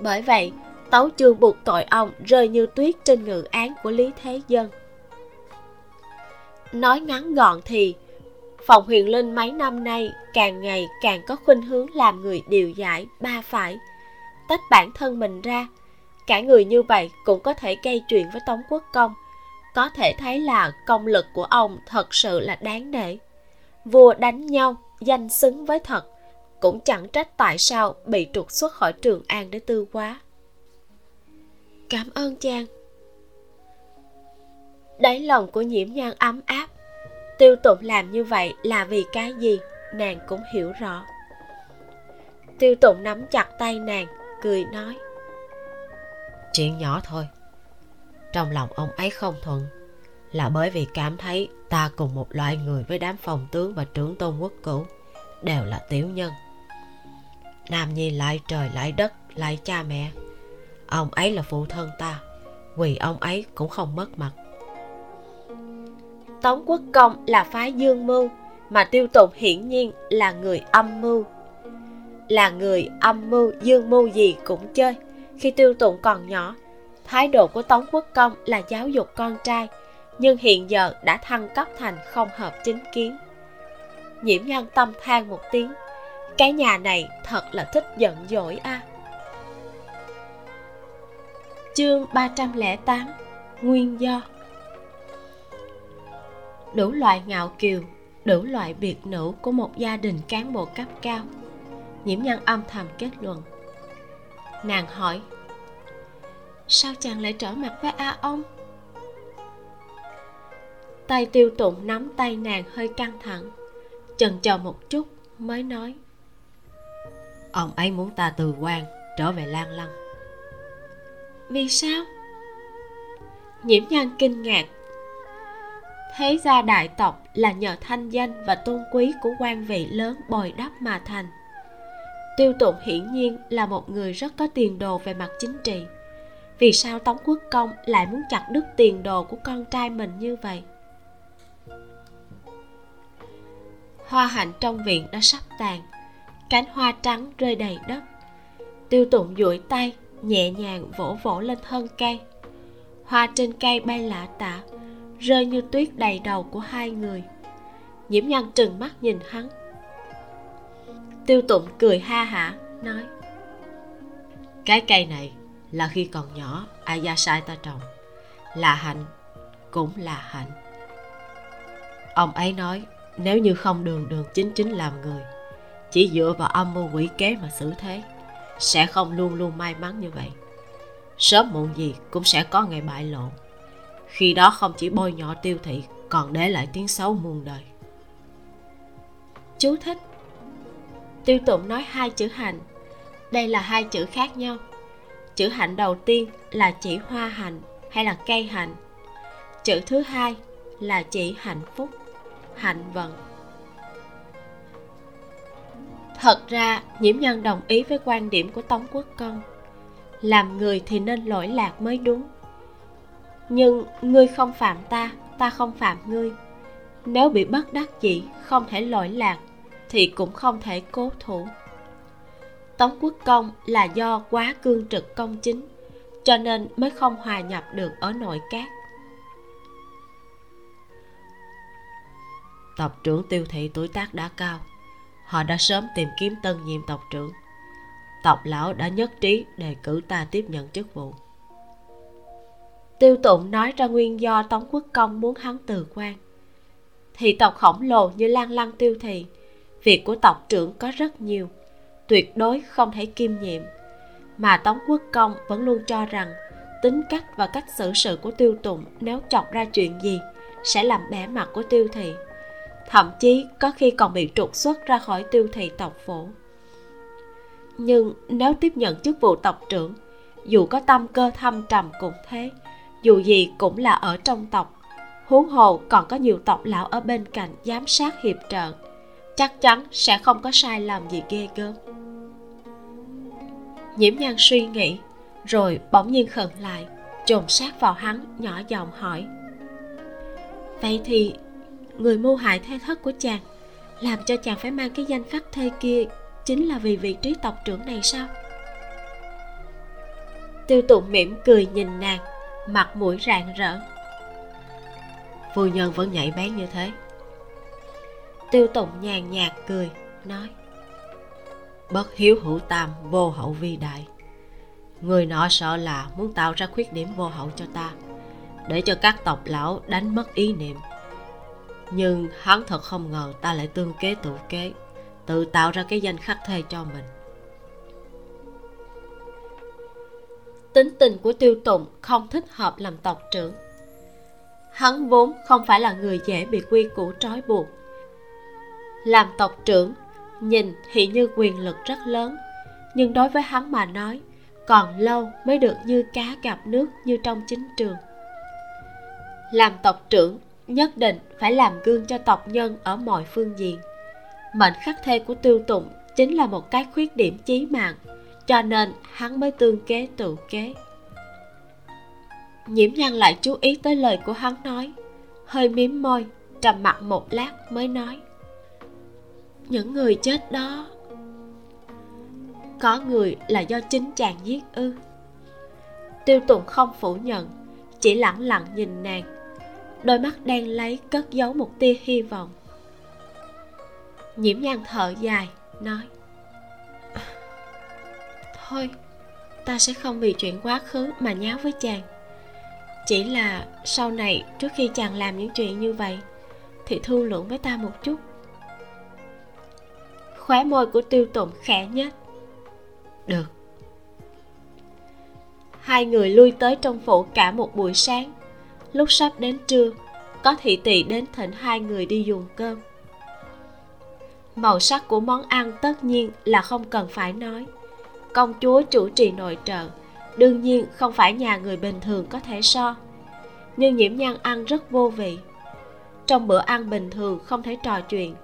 Bởi vậy, tấu chương buộc tội ông rơi như tuyết trên ngự án của lý thế dân. Nói ngắn gọn thì, phòng huyền linh mấy năm nay càng ngày càng có khuynh hướng làm người điều giải ba phải tách bản thân mình ra. Cả người như vậy cũng có thể gây chuyện với tống quốc công. Có thể thấy là công lực của ông thật sự là đáng nể. Vua đánh nhau, danh xứng với thật, cũng chẳng trách tại sao bị trục xuất khỏi trường an để tư quá. Cảm ơn chàng. Đáy lòng của nhiễm nhan ấm áp. Tiêu tụng làm như vậy là vì cái gì, nàng cũng hiểu rõ. Tiêu tụng nắm chặt tay nàng cười nói. Chuyện nhỏ thôi. Trong lòng ông ấy không thuận là bởi vì cảm thấy ta cùng một loại người với đám phòng tướng và trưởng tôn quốc cửu đều là tiểu nhân. Nam nhi lại trời lại đất lại cha mẹ. Ông ấy là phụ thân ta vì ông ấy cũng không mất mặt. Tống quốc công là phái dương mưu mà tiêu tụng hiển nhiên là người âm mưu là người âm mưu, dương mưu gì cũng chơi. Khi tiêu tụng còn nhỏ, thái độ của tống quốc công là giáo dục con trai, nhưng hiện giờ đã thăng cấp thành không hợp chính kiến. Nhiễm nhân tâm than một tiếng, cái nhà này thật là thích giận dỗi a. À. chương 308 nguyên do. Đủ loại ngạo kiều, đủ loại biệt nữ của một gia đình cán bộ cấp cao nhiễm nhân âm thầm kết luận. Nàng hỏi sao chàng lại trở mặt với a ông? Tay tiêu tụng nắm tay nàng hơi căng thẳng chần chờ một chút mới nói ông ấy muốn ta từ quan trở về lan lăng. Vì sao? Nhiễm nhân kinh ngạc. Thế gia đại tộc là nhờ thanh danh và tôn quý của quan vị lớn bồi đắp mà thành tiêu tụng hiển nhiên là một người rất có tiền đồ về mặt chính trị. Vì sao tống quốc công lại muốn chặt đứt tiền đồ của con trai mình như vậy? Hoa hạnh trong viện đã sắp tàn, cánh hoa trắng rơi đầy đất. Tiêu tụng duỗi tay, nhẹ nhàng vỗ vỗ lên thân cây. Hoa trên cây bay lả tả, rơi như tuyết đầy đầu của hai người. Nhiễm nhân trừng mắt nhìn hắn tiêu tụng cười ha hả nói cái cây này là khi còn nhỏ gia sai ta trồng. Là hạnh cũng là hạnh. Ông ấy nói nếu như không đường đường chính chính làm người chỉ dựa vào âm mưu quỷ kế mà xử thế sẽ không luôn luôn may mắn như vậy. Sớm muộn gì cũng sẽ có ngày bại lộ. Khi đó không chỉ bôi nhọ tiêu thị còn để lại tiếng xấu muôn đời. Chú thích tiêu tụng nói hai chữ hạnh. Đây là hai chữ khác nhau. Chữ hạnh đầu tiên là chỉ hoa hạnh hay là cây hạnh. Chữ thứ hai là chỉ hạnh phúc, hạnh vận. Thật ra, nhiễm nhân đồng ý với quan điểm của tống quốc công. Làm người thì nên lỗi lạc mới đúng. Nhưng ngươi không phạm ta ta không phạm ngươi. Nếu bị bất đắc dĩ, không thể lỗi lạc thì cũng không thể cố thủ. Tống quốc công là do quá cương trực công chính cho nên mới không hòa nhập được ở nội các. Tộc trưởng tiêu thị tuổi tác đã cao họ đã sớm tìm kiếm tân nhiệm tộc trưởng. Tộc lão đã nhất trí đề cử ta tiếp nhận chức vụ. Tiêu tụng nói ra nguyên do tống quốc công muốn hắn từ quan. Thị tộc khổng lồ như lan lăng tiêu thị việc của tộc trưởng có rất nhiều, tuyệt đối không thể kiêm nhiệm mà tống quốc công vẫn luôn cho rằng tính cách và cách xử sự của tiêu tụng nếu chọc ra chuyện gì sẽ làm bẻ mặt của tiêu thị, thậm chí có khi còn bị trục xuất ra khỏi tiêu thị tộc phủ. nhưng nếu tiếp nhận chức vụ tộc trưởng, dù có tâm cơ thâm trầm cũng thế, dù gì cũng là ở trong tộc, huống hồ còn có nhiều tộc lão ở bên cạnh giám sát hiệp trợ chắc chắn sẽ không có sai lầm gì ghê gớm. Nhiễm nhan suy nghĩ, rồi bỗng nhiên khẩn lại, chồm sát vào hắn, nhỏ giọng hỏi. Vậy thì, người mưu hại thê thất của chàng, làm cho chàng phải mang cái danh khắc thê kia chính là vì vị trí tộc trưởng này sao? Tiêu tụng mỉm cười nhìn nàng, mặt mũi rạng rỡ. Phu nhân vẫn nhảy bén như thế tiêu tụng nhàn nhạt cười, nói, bất hiếu hữu tam, vô hậu vi đại. Người nọ sợ là muốn tạo ra khuyết điểm vô hậu cho ta, để cho các tộc lão đánh mất ý niệm. Nhưng hắn thật không ngờ ta lại tương kế tự kế, tự tạo ra cái danh khắc thê cho mình. Tính tình của tiêu tụng không thích hợp làm tộc trưởng. Hắn vốn không phải là người dễ bị quy củ trói buộc làm tộc trưởng, nhìn thì như quyền lực rất lớn. Nhưng đối với hắn mà nói, còn lâu mới được như cá gặp nước như trong chính trường. Làm tộc trưởng nhất định phải làm gương cho tộc nhân ở mọi phương diện. Mệnh khắc thê của tiêu tụng chính là một cái khuyết điểm chí mạng, cho nên hắn mới tương kế tự kế. Nhiễm nhan lại chú ý tới lời của hắn nói, hơi miếm môi, trầm mặt một lát mới nói những người chết đó. Có người là do chính chàng giết ư. Tiêu tụng không phủ nhận, chỉ lẳng lặng nhìn nàng, đôi mắt đen lấy cất giấu một tia hy vọng. Nhiễm nhan thở dài, nói, thôi, ta sẽ không vì chuyện quá khứ mà nháo với chàng. Chỉ là sau này trước khi chàng làm những chuyện như vậy, thì thương lượng với ta một chút khóe môi của tiêu tụng khẽ nhất được. Hai người lui tới trong phủ cả một buổi sáng. Lúc sắp đến trưa, có thị tỳ đến thỉnh hai người đi dùng cơm. Màu sắc của món ăn tất nhiên là không cần phải nói. Công chúa chủ trì nội trợ, đương nhiên không phải nhà người bình thường có thể so. Nhưng nhiễm nhan ăn rất vô vị. Trong bữa ăn bình thường không thể trò chuyện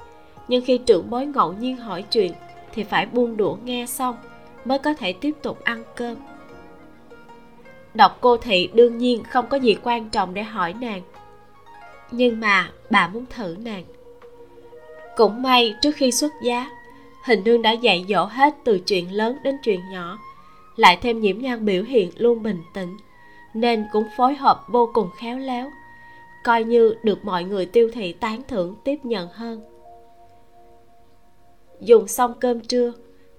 nhưng khi trưởng bối ngẫu nhiên hỏi chuyện, thì phải buông đũa nghe xong mới có thể tiếp tục ăn cơm. Đọc cô thị đương nhiên không có gì quan trọng để hỏi nàng. Nhưng mà bà muốn thử nàng. Cũng may trước khi xuất giá, hình nương đã dạy dỗ hết từ chuyện lớn đến chuyện nhỏ, lại thêm nhiễm nhan biểu hiện luôn bình tĩnh, nên cũng phối hợp vô cùng khéo léo, coi như được mọi người tiêu thị tán thưởng tiếp nhận hơn dùng xong cơm trưa,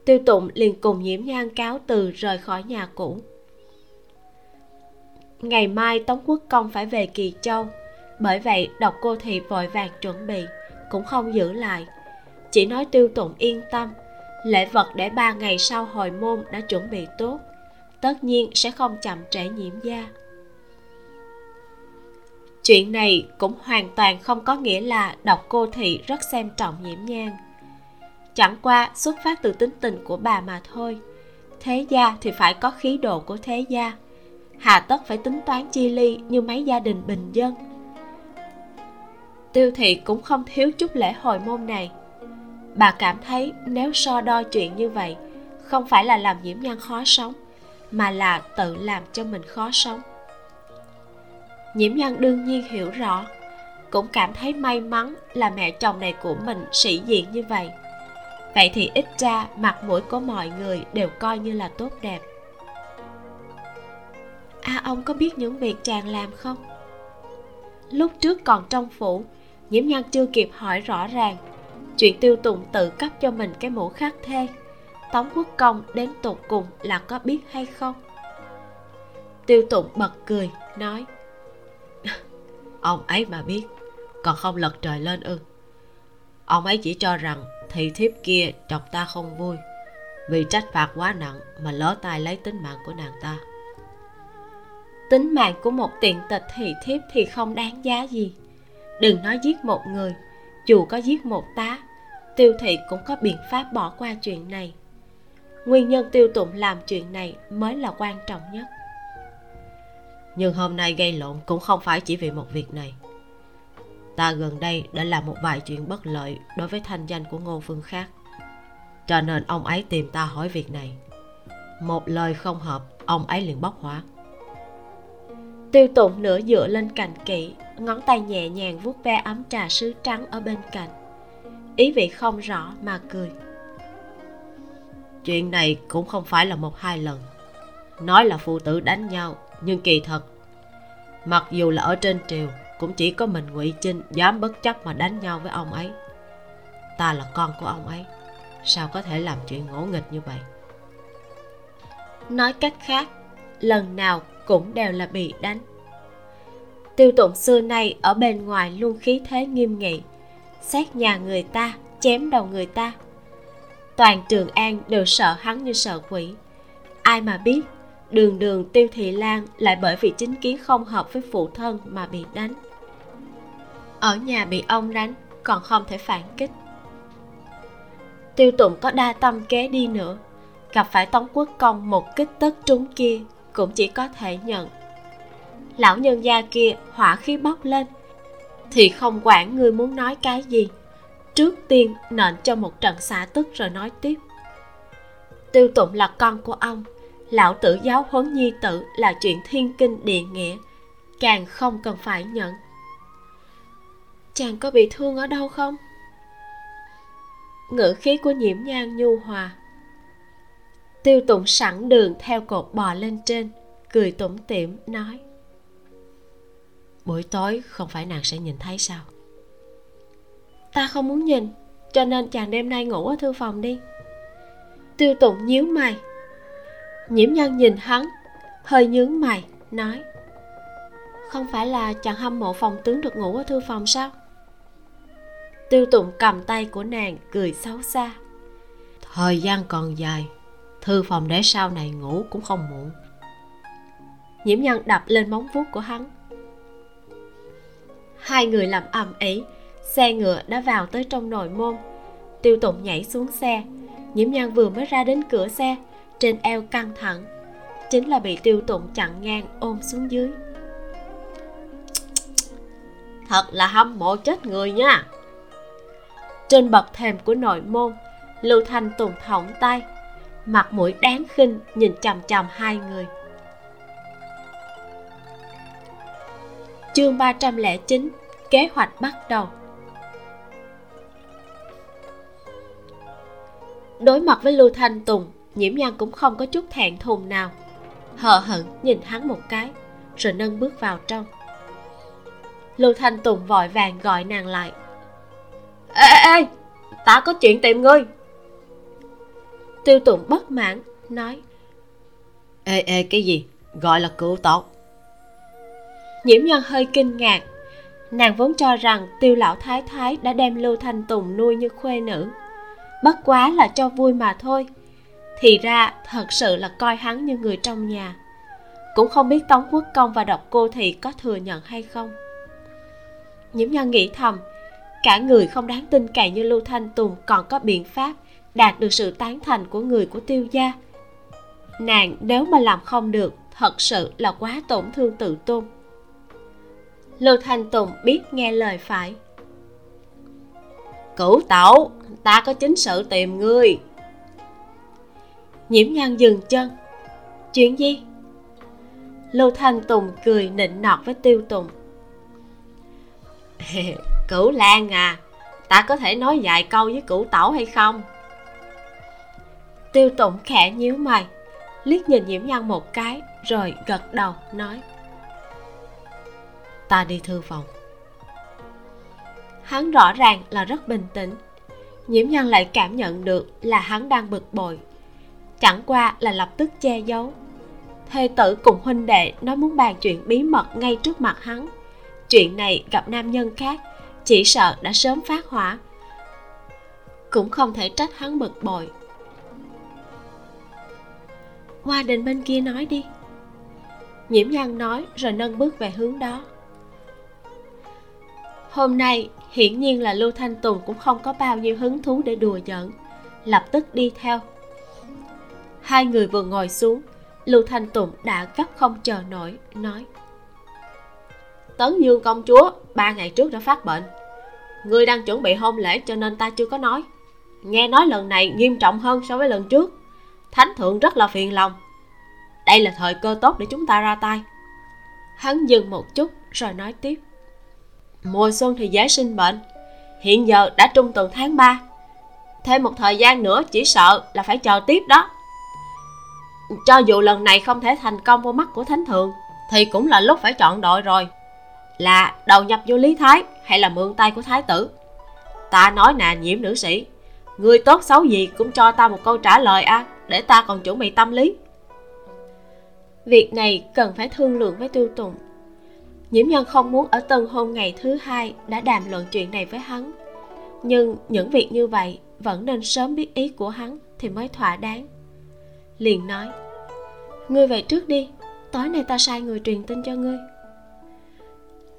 tiêu tụng liền cùng nhiễm nhan cáo từ rời khỏi nhà cũ. Ngày mai tống quốc công phải về kỳ châu, bởi vậy độc cô thị vội vàng chuẩn bị, cũng không giữ lại. Chỉ nói tiêu tụng yên tâm, lễ vật để ba ngày sau hồi môn đã chuẩn bị tốt, tất nhiên sẽ không chậm trễ nhiễm gia. Chuyện này cũng hoàn toàn không có nghĩa là độc cô thị rất xem trọng nhiễm nhan chẳng qua xuất phát từ tính tình của bà mà thôi. Thế gia thì phải có khí độ của thế gia. Hà tất phải tính toán chi ly như mấy gia đình bình dân. Tiêu thị cũng không thiếu chút lễ hồi môn này. Bà cảm thấy nếu so đo chuyện như vậy, không phải là làm nhiễm nhan khó sống, mà là tự làm cho mình khó sống. Nhiễm nhan đương nhiên hiểu rõ, cũng cảm thấy may mắn là mẹ chồng này của mình sĩ diện như vậy vậy thì ít ra mặt mũi của mọi người đều coi như là tốt đẹp. A à, ông có biết những việc chàng làm không? Lúc trước còn trong phủ nhiễm nhan chưa kịp hỏi rõ ràng. Chuyện tiêu tụng tự cấp cho mình cái mũ khắc thê. Tống quốc công đến tột cùng là có biết hay không? Tiêu tụng bật cười nói ông ấy mà biết còn không lật trời lên ư. Ông ấy chỉ cho rằng thị thiếp kia chọc ta không vui. Vì trách phạt quá nặng mà lỡ tay lấy tính mạng của nàng ta. Tính mạng của một tiện tịch thị thiếp thì không đáng giá gì. Đừng nói giết một người dù có giết một tá tiêu thị cũng có biện pháp bỏ qua chuyện này. Nguyên nhân tiêu tụng làm chuyện này mới là quan trọng nhất. Nhưng hôm nay gây lộn cũng không phải chỉ vì một việc này ta gần đây đã làm một vài chuyện bất lợi đối với thanh danh của ngô phương khác. Cho nên ông ấy tìm ta hỏi việc này. Một lời không hợp ông ấy liền bốc hỏa. Tiêu tụng nửa dựa lên cành kỵ ngón tay nhẹ nhàng vuốt ve ấm trà sứ trắng ở bên cạnh. Ý vị không rõ mà cười. Chuyện này cũng không phải là một hai lần. Nói là phụ tử đánh nhau nhưng kỳ thật mặc dù là ở trên triều cũng chỉ có mình ngụy trinh dám bất chấp mà đánh nhau với ông ấy. Ta là con của ông ấy. Sao có thể làm chuyện ngỗ nghịch như vậy? Nói cách khác, lần nào cũng đều là bị đánh. Tiêu tụng xưa nay ở bên ngoài luôn khí thế nghiêm nghị, xét nhà người ta, chém đầu người ta. Toàn trường an đều sợ hắn như sợ quỷ. Ai mà biết, đường đường tiêu thị lan lại bởi vì chính kiến không hợp với phụ thân mà bị đánh ở nhà bị ông đánh, còn không thể phản kích. Tiêu tụng có đa tâm kế đi nữa. Gặp phải tống quốc công một kích tất trúng kia, cũng chỉ có thể nhận. Lão nhân gia kia hỏa khí bốc lên. Thì không quản ngươi muốn nói cái gì. Trước tiên nện cho một trận xả tức rồi nói tiếp. Tiêu tụng là con của ông. Lão tử giáo huấn nhi tử là chuyện thiên kinh địa nghĩa. Càng không cần phải nhận chàng có bị thương ở đâu không? Ngữ khí của nhiễm nhan nhu hòa. Tiêu tụng sẵn đường theo cột bò lên trên cười tủm tỉm nói. Buổi tối không phải nàng sẽ nhìn thấy sao? Ta không muốn nhìn cho nên chàng đêm nay ngủ ở thư phòng đi. Tiêu tụng nhíu mày. Nhiễm nhân nhìn hắn hơi nhướng mày nói. Không phải là chàng hâm mộ phòng tướng được ngủ ở thư phòng sao tiêu tụng cầm tay của nàng cười xấu xa. Thời gian còn dài thư phòng để sau này ngủ cũng không muộn. Nhiễm nhân đập lên móng vuốt của hắn. Hai người làm ầm ĩ xe ngựa đã vào tới trong nội môn. Tiêu tụng nhảy xuống xe. Nhiễm nhân vừa mới ra đến cửa xe trên eo căng thẳng. Chính là bị tiêu tụng chặn ngang ôm xuống dưới. Thật là hâm mộ chết người nha trên bậc thềm của nội môn, lưu thanh tùng thõng tay, mặt mũi đáng khinh nhìn chằm chằm hai người. Chương 309 kế hoạch bắt đầu. Đối mặt với lưu thanh tùng, nhiễm nhan cũng không có chút thẹn thùng nào. Hờ hững nhìn hắn một cái, rồi nâng bước vào trong. Lưu thanh tùng vội vàng gọi nàng lại ê ê ta có chuyện tìm ngươi. Tiêu tụng bất mãn nói ê ê cái gì? Gọi là cựu tộc nhiễm nhân hơi kinh ngạc. Nàng vốn cho rằng tiêu lão thái thái đã đem lưu thanh tùng nuôi như khuê nữ. Bất quá là cho vui mà thôi. Thì ra thật sự là coi hắn như người trong nhà. Cũng không biết tống quốc công và độc cô thị có thừa nhận hay không. Nhiễm nhân nghĩ thầm cả người không đáng tin cậy như lưu thanh tùng còn có biện pháp đạt được sự tán thành của người của tiêu gia. Nàng nếu mà làm không được, thật sự là quá tổn thương tự tôn. Lưu thanh tùng biết nghe lời phải. Cửu tẩu, ta có chính sự tìm ngươi. Nhiễm nhan dừng chân. Chuyện gì? Lưu thanh tùng cười nịnh nọt với tiêu tùng. cửu lan à ta có thể nói vài câu với cửu tẩu hay không? Tiêu tụng khẽ nhíu mày, liếc nhìn nhiễm nhân một cái, rồi gật đầu, nói. Ta đi thư phòng. Hắn rõ ràng là rất bình tĩnh. Nhiễm nhân lại cảm nhận được là hắn đang bực bội. Chẳng qua là lập tức che giấu. Thê tử cùng huynh đệ nói muốn bàn chuyện bí mật ngay trước mặt hắn. Chuyện này gặp nam nhân khác chỉ sợ đã sớm phát hỏa. Cũng không thể trách hắn bực bội. Qua đình bên kia nói đi. Nhiễm nhan nói rồi nâng bước về hướng đó. Hôm nay, hiển nhiên là lưu thanh tùng cũng không có bao nhiêu hứng thú để đùa giỡn. Lập tức đi theo. Hai người vừa ngồi xuống, lưu thanh tùng đã gấp không chờ nổi, nói. Tấn dương công chúa ba ngày trước đã phát bệnh. Ngươi đang chuẩn bị hôn lễ cho nên ta chưa có nói. Nghe nói lần này nghiêm trọng hơn so với lần trước. Thánh thượng rất là phiền lòng. Đây là thời cơ tốt để chúng ta ra tay. Hắn dừng một chút rồi nói tiếp. Mùa xuân thì dễ sinh bệnh. Hiện giờ đã trung tuần tháng 3 thêm một thời gian nữa chỉ sợ là phải chờ tiếp đó. Cho dù lần này không thể thành công vô mắt của thánh thượng, thì cũng là lúc phải chọn đội rồi là đầu nhập vô lý thái hay là mượn tay của thái tử? Ta nói nè nhiễm nữ sĩ người tốt xấu gì cũng cho ta một câu trả lời a à, để ta còn chuẩn bị tâm lý. Việc này cần phải thương lượng với tiêu tùng. Nhiễm nhân không muốn ở tân hôn ngày thứ hai đã đàm luận chuyện này với hắn. Nhưng những việc như vậy vẫn nên sớm biết ý của hắn thì mới thỏa đáng. Liền nói ngươi về trước đi tối nay ta sai người truyền tin cho ngươi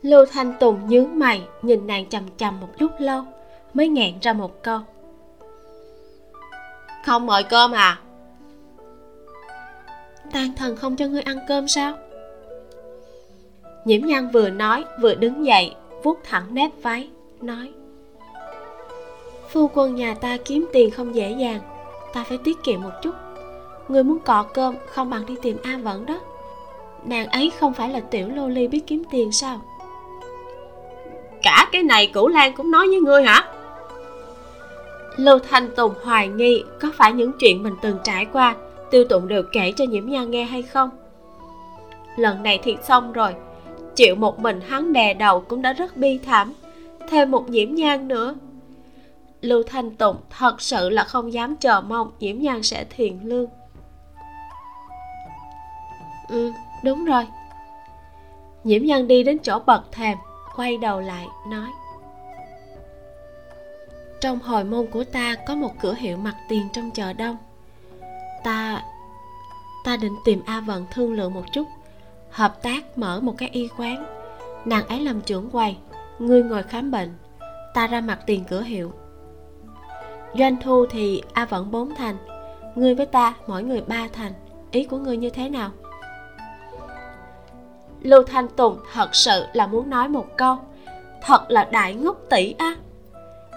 lưu thanh tùng nhướng mày nhìn nàng chằm chằm một lúc lâu mới nghẹn ra một câu. Không mời cơm à? Tan thần không cho ngươi ăn cơm sao? Nhiễm nhan vừa nói vừa đứng dậy vuốt thẳng nếp váy nói. Phu quân nhà ta kiếm tiền không dễ dàng ta phải tiết kiệm một chút. Người muốn cọ cơm không bằng đi tìm a vẫn đó. Nàng ấy không phải là tiểu lô ly biết kiếm tiền sao cả cái này cửu lan cũng nói với ngươi hả? Lưu thanh tùng hoài nghi có phải những chuyện mình từng trải qua, tiêu tụng đều kể cho nhiễm nhan nghe hay không? Lần này thì xong rồi. Chịu một mình hắn đè đầu cũng đã rất bi thảm. Thêm một nhiễm nhan nữa. Lưu thanh tùng thật sự là không dám chờ mong nhiễm nhan sẽ thiền lương. Ừ đúng rồi. Nhiễm nhan đi đến chỗ bậc thềm quay đầu lại, nói. Trong hồi môn của ta có một cửa hiệu mặt tiền trong chợ đông. Ta ta định tìm a vận thương lượng một chút, hợp tác mở một cái y quán. Nàng ấy làm trưởng quầy, ngươi ngồi khám bệnh, ta ra mặt tiền cửa hiệu. Doanh thu thì a vẫn bốn thành, ngươi với ta mỗi người ba thành, ý của ngươi như thế nào? Lưu thanh tùng thật sự là muốn nói một câu. Thật là đại ngốc tỷ á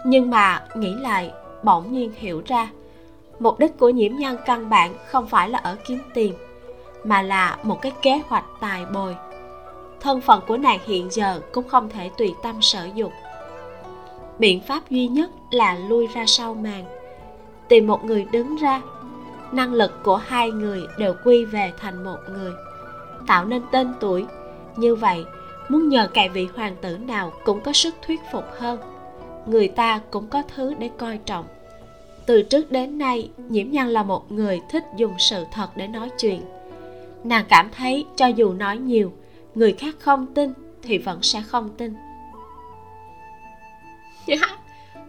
nhưng mà nghĩ lại, bỗng nhiên hiểu ra, mục đích của nhiễm nhân căn bản không phải là ở kiếm tiền, mà là một cái kế hoạch tài bồi. Thân phận của nàng hiện giờ cũng không thể tùy tâm sở dục biện pháp duy nhất là lui ra sau màn, tìm một người đứng ra, năng lực của hai người đều quy về thành một người tạo nên tên tuổi. Như vậy muốn nhờ cậy vị hoàng tử nào cũng có sức thuyết phục hơn. Người ta cũng có thứ để coi trọng. Từ trước đến nay nhiễm nhân là một người thích dùng sự thật để nói chuyện. Nàng cảm thấy cho dù nói nhiều người khác không tin thì vẫn sẽ không tin.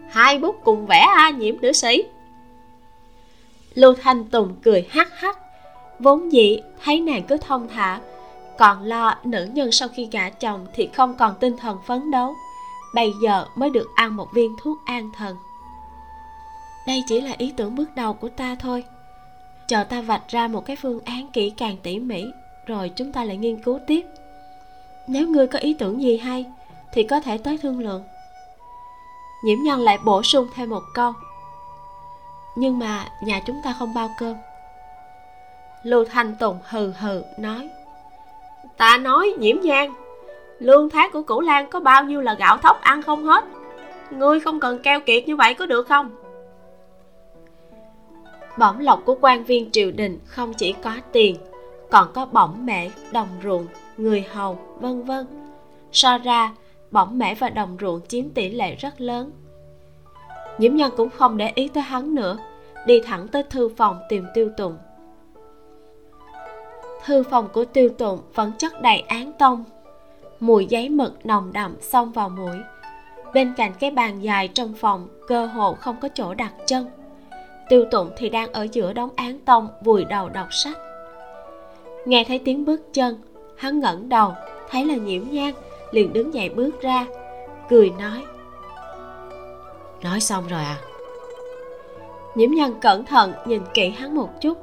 Hai bút cùng vẽ a nhiễm nữ sĩ. Lưu thanh tùng cười hắc hắc vốn dĩ, thấy nàng cứ thông thả, còn lo nữ nhân sau khi gả chồng thì không còn tinh thần phấn đấu. Bây giờ mới được ăn một viên thuốc an thần. Đây chỉ là ý tưởng bước đầu của ta thôi. Chờ ta vạch ra một cái phương án kỹ càng tỉ mỉ, rồi chúng ta lại nghiên cứu tiếp. Nếu ngươi có ý tưởng gì hay, thì có thể tới thương lượng. Nhiễm nhân lại bổ sung thêm một câu. Nhưng mà nhà chúng ta không bao cơm lưu thanh tùng hừ hừ nói. Ta nói, nhiễm nhang lương tháng của cửu lan có bao nhiêu là gạo thóc ăn không hết? Ngươi không cần keo kiệt như vậy có được không? Bổng lộc của quan viên triều đình không chỉ có tiền, còn có bổng mễ, đồng ruộng, người hầu, vân vân. So ra, bổng mễ và đồng ruộng chiếm tỷ lệ rất lớn. Nhiễm nhân cũng không để ý tới hắn nữa, đi thẳng tới thư phòng tìm tiêu tùng thư phòng của tiêu tụng vẫn chất đầy án tông. Mùi giấy mực nồng đậm xông vào mũi. Bên cạnh cái bàn dài trong phòng cơ hồ không có chỗ đặt chân. Tiêu tụng thì đang ở giữa đống án tông vùi đầu đọc sách. Nghe thấy tiếng bước chân hắn ngẩng đầu thấy là nhiễm nhan liền đứng dậy bước ra cười nói. Nói xong rồi à? Nhiễm nhân cẩn thận nhìn kỹ hắn một chút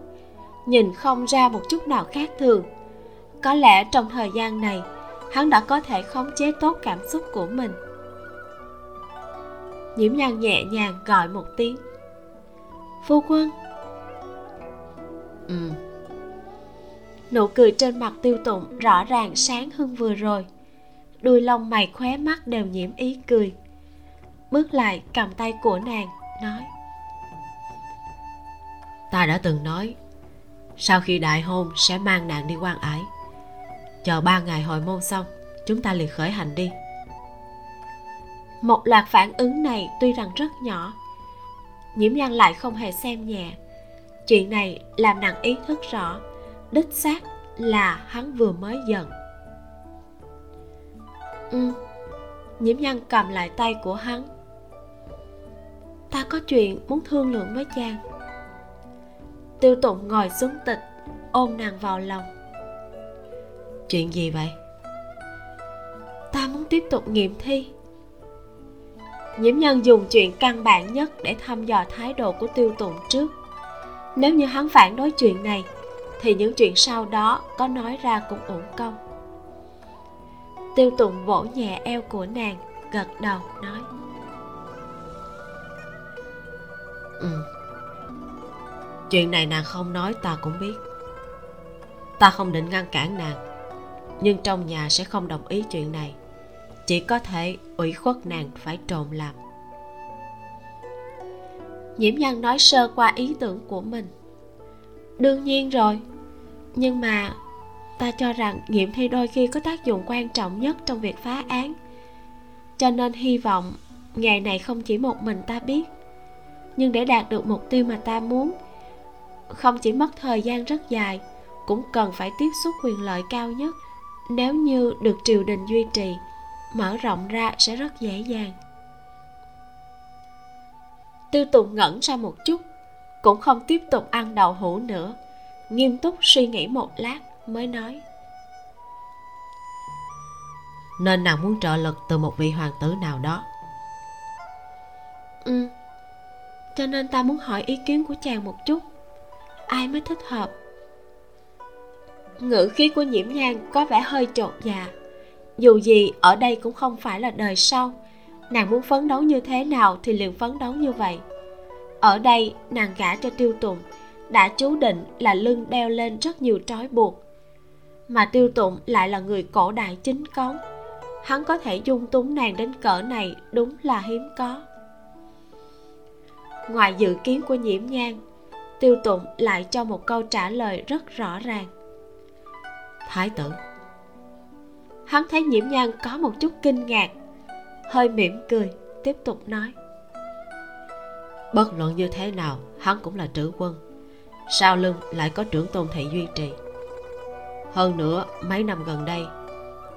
nhìn không ra một chút nào khác thường. Có lẽ trong thời gian này hắn đã có thể khống chế tốt cảm xúc của mình. Nhiễm nhan nhẹ nhàng gọi một tiếng. Phu quân. Ừ. Nụ cười trên mặt tiêu tụng rõ ràng sáng hơn vừa rồi. Đuôi lông mày khóe mắt đều nhiễm ý cười. Bước lại cầm tay của nàng nói. Ta đã từng nói sau khi đại hôn sẽ mang nàng đi quan ải. Chờ ba ngày hồi môn xong, chúng ta liền khởi hành đi. Một loạt phản ứng này tuy rằng rất nhỏ, nhiễm nhan lại không hề xem nhẹ. Chuyện này làm nàng ý thức rõ, đích xác là hắn vừa mới giận. Ừ nhiễm nhan cầm lại tay của hắn. Ta có chuyện muốn thương lượng với chàng tiêu tụng ngồi xuống tịch ôm nàng vào lòng. Chuyện gì vậy? Ta muốn tiếp tục nghiệm thi. Nhiễm nhân dùng chuyện căn bản nhất để thăm dò thái độ của tiêu tụng trước. Nếu như hắn phản đối chuyện này thì những chuyện sau đó có nói ra cũng uổng công. Tiêu tụng vỗ nhẹ eo của nàng gật đầu nói. Ừ chuyện này nàng không nói, ta cũng biết. Ta không định ngăn cản nàng, nhưng trong nhà sẽ không đồng ý chuyện này. Chỉ có thể ủy khuất nàng phải trộn làm. Nhiễm nhân nói sơ qua ý tưởng của mình. Đương nhiên rồi, nhưng mà ta cho rằng nghiệm thi đôi khi có tác dụng quan trọng nhất trong việc phá án. Cho nên hy vọng ngày này không chỉ một mình ta biết, nhưng để đạt được mục tiêu mà ta muốn không chỉ mất thời gian rất dài cũng cần phải tiếp xúc quyền lợi cao nhất. Nếu như được triều đình duy trì mở rộng ra sẽ rất dễ dàng. Tiêu tùng ngẩn ra một chút cũng không tiếp tục ăn đậu hũ nữa nghiêm túc suy nghĩ một lát mới nói. Nên nàng muốn trợ lực từ một vị hoàng tử nào đó. Ừ cho nên ta muốn hỏi ý kiến của chàng một chút ai mới thích hợp. Ngữ khí của nhiễm nhan có vẻ hơi trột dạ. Dù gì, ở đây cũng không phải là đời sau. Nàng muốn phấn đấu như thế nào thì liền phấn đấu như vậy. Ở đây, nàng gả cho tiêu tụng đã chú định là lưng đeo lên rất nhiều trói buộc. Mà tiêu tụng lại là người cổ đại chính cống. Hắn có thể dung túng nàng đến cỡ này đúng là hiếm có. Ngoài dự kiến của nhiễm nhang tiêu tụng lại cho một câu trả lời rất rõ ràng. Thái tử. Hắn thấy nhiễm nhang có một chút kinh ngạc hơi mỉm cười tiếp tục nói. Bất luận như thế nào hắn cũng là trữ quân. Sau lưng lại có trưởng tôn thị duy trì. Hơn nữa mấy năm gần đây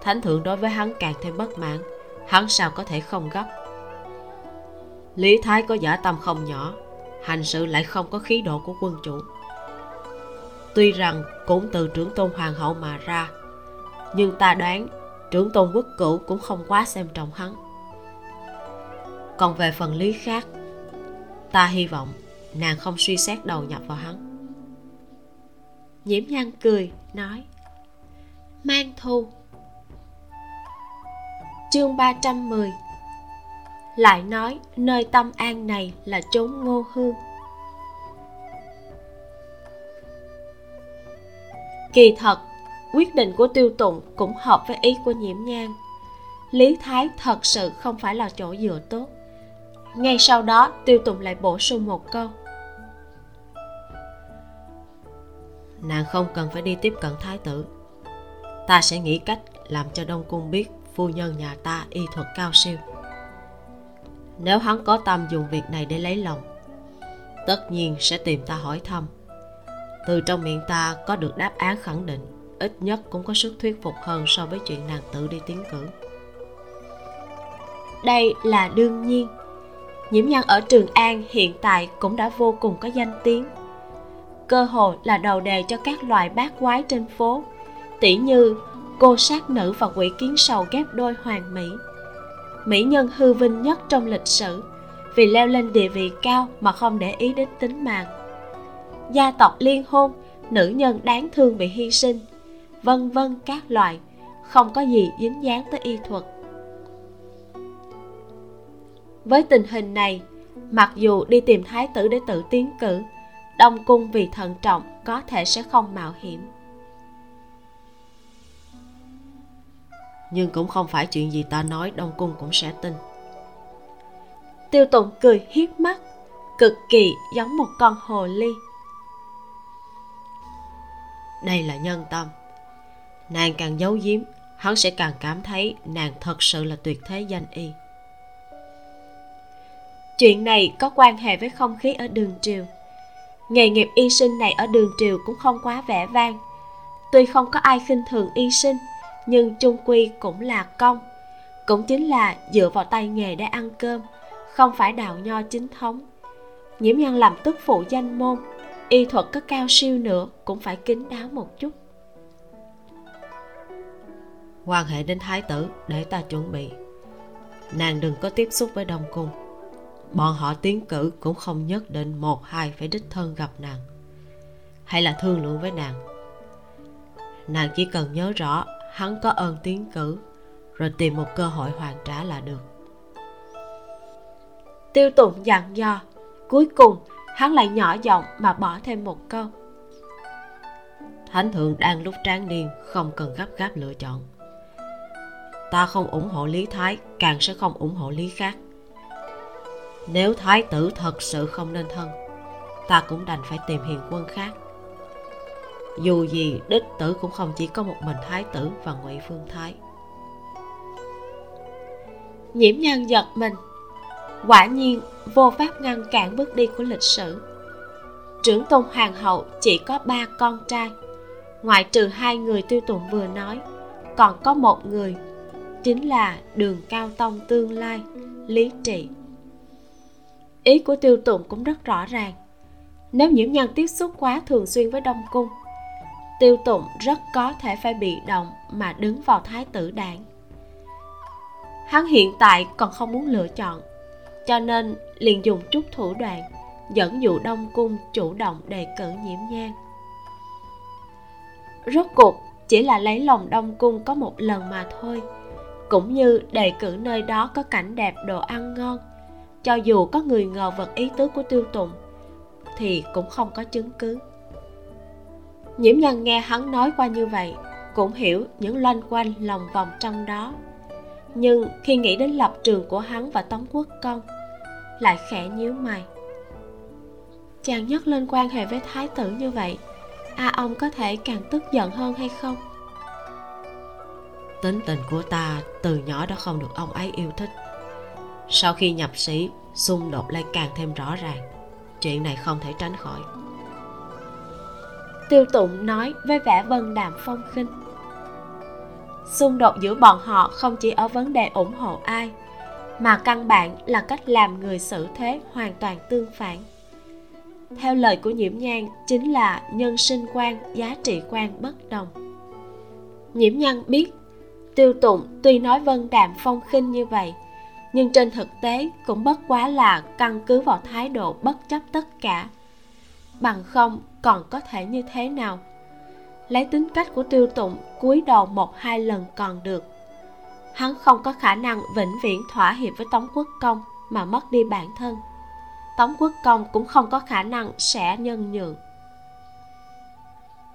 thánh thượng đối với hắn càng thêm bất mãn hắn sao có thể không gấp? Lý thái có giả tâm không nhỏ hành sự lại không có khí độ của quân chủ. Tuy rằng cũng từ trưởng tôn hoàng hậu mà ra, nhưng ta đoán trưởng tôn quốc cửu cũng không quá xem trọng hắn. Còn về phần lý khác, ta hy vọng nàng không suy xét đầu nhập vào hắn. Nhiễm nhan cười, nói, mang thu. Chương 310 lại nói nơi tâm an này là chốn ngô hương kỳ thật, quyết định của tiêu tụng cũng hợp với ý của nhiễm nhang lý thái thật sự không phải là chỗ dựa tốt. Ngay sau đó, tiêu tụng lại bổ sung một câu. Nàng không cần phải đi tiếp cận thái tử. Ta sẽ nghĩ cách làm cho đông cung biết phu nhân nhà ta y thuật cao siêu nếu hắn có tâm dùng việc này để lấy lòng, tất nhiên sẽ tìm ta hỏi thăm. Từ trong miệng ta có được đáp án khẳng định, ít nhất cũng có sức thuyết phục hơn so với chuyện nàng tự đi tiến cử. Đây là đương nhiên. Nhiễm nhân ở trường an hiện tại cũng đã vô cùng có danh tiếng. Cơ hội là đầu đề cho các loại bát quái trên phố, tỉ như cô sát nữ và quỷ kiến sầu ghép đôi hoàn mỹ mỹ nhân hư vinh nhất trong lịch sử, vì leo lên địa vị cao mà không để ý đến tính mạng. Gia tộc liên hôn, nữ nhân đáng thương bị hy sinh, vân vân các loại, không có gì dính dáng tới y thuật. Với tình hình này, mặc dù đi tìm thái tử để tự tiến cử, đông cung vì thận trọng có thể sẽ không mạo hiểm. Nhưng cũng không phải chuyện gì ta nói đông cung cũng sẽ tin. Tiêu tụng cười hiếp mắt cực kỳ giống một con hồ ly. Đây là nhân tâm. Nàng càng giấu giếm hắn sẽ càng cảm thấy nàng thật sự là tuyệt thế danh y. Chuyện này có quan hệ với không khí ở đường triều. Nghề nghiệp y sinh này ở đường triều cũng không quá vẻ vang. Tuy không có ai khinh thường y sinh nhưng chung quy cũng là công cũng chính là dựa vào tay nghề để ăn cơm, không phải đào nho chính thống. Nhiễm nhân làm tức phụ danh môn, y thuật có cao siêu nữa cũng phải kín đáo một chút. Quan hệ đến thái tử để ta chuẩn bị. Nàng đừng có tiếp xúc với đông cung. Bọn họ tiến cử cũng không nhất định một hai phải đích thân gặp nàng. Hay là thương lượng với nàng. Nàng chỉ cần nhớ rõ hắn có ơn tiến cử rồi tìm một cơ hội hoàn trả là được. Tiêu tụng dặn dò cuối cùng hắn lại nhỏ giọng mà bỏ thêm một câu. Thánh thượng đang lúc tráng niên không cần gấp gáp lựa chọn. Ta không ủng hộ lý thái càng sẽ không ủng hộ lý khác. Nếu thái tử thật sự không nên thân ta cũng đành phải tìm hiền quân khác dù gì đích tử cũng không chỉ có một mình thái tử và ngụy phương thái. Nhiễm nhân giật mình. Quả nhiên, vô pháp ngăn cản bước đi của lịch sử. Trưởng tôn hoàng hậu chỉ có ba con trai. Ngoại trừ hai người tiêu tụng vừa nói, còn có một người, chính là đường cao tông tương lai, lý trị ý của tiêu tụng cũng rất rõ ràng. Nếu nhiễm nhân tiếp xúc quá thường xuyên với đông cung tiêu tụng rất có thể phải bị động mà đứng vào thái tử đảng. Hắn hiện tại còn không muốn lựa chọn, cho nên liền dùng chút thủ đoạn dẫn dụ đông cung chủ động đề cử nhiễm nhang rốt cuộc, chỉ là lấy lòng đông cung có một lần mà thôi, cũng như đề cử nơi đó có cảnh đẹp đồ ăn ngon, cho dù có người ngờ vật ý tứ của tiêu tụng, thì cũng không có chứng cứ nhiễm nhân nghe hắn nói qua như vậy, cũng hiểu những loanh quanh lòng vòng trong đó. Nhưng khi nghĩ đến lập trường của hắn và tống quốc công, lại khẽ nhíu mày. Chàng nhất lên quan hệ với thái tử như vậy, a ông có thể càng tức giận hơn hay không? Tính tình của ta từ nhỏ đã không được ông ấy yêu thích. Sau khi nhập sĩ, xung đột lại càng thêm rõ ràng. Chuyện này không thể tránh khỏi tiêu tụng nói với vẻ vân đạm phong khinh. Xung đột giữa bọn họ không chỉ ở vấn đề ủng hộ ai, mà căn bản là cách làm người xử thế hoàn toàn tương phản. Theo lời của nhiễm nhang chính là nhân sinh quan, giá trị quan bất đồng. Nhiễm Nhan biết, tiêu tụng tuy nói vân đạm phong khinh như vậy, nhưng trên thực tế cũng bất quá là căn cứ vào thái độ bất chấp tất cả bằng không còn có thể như thế nào? Lấy tính cách của tiêu tụng, cúi đầu một hai lần còn được. Hắn không có khả năng vĩnh viễn thỏa hiệp với tống quốc công mà mất đi bản thân. Tống quốc công cũng không có khả năng sẽ nhân nhượng.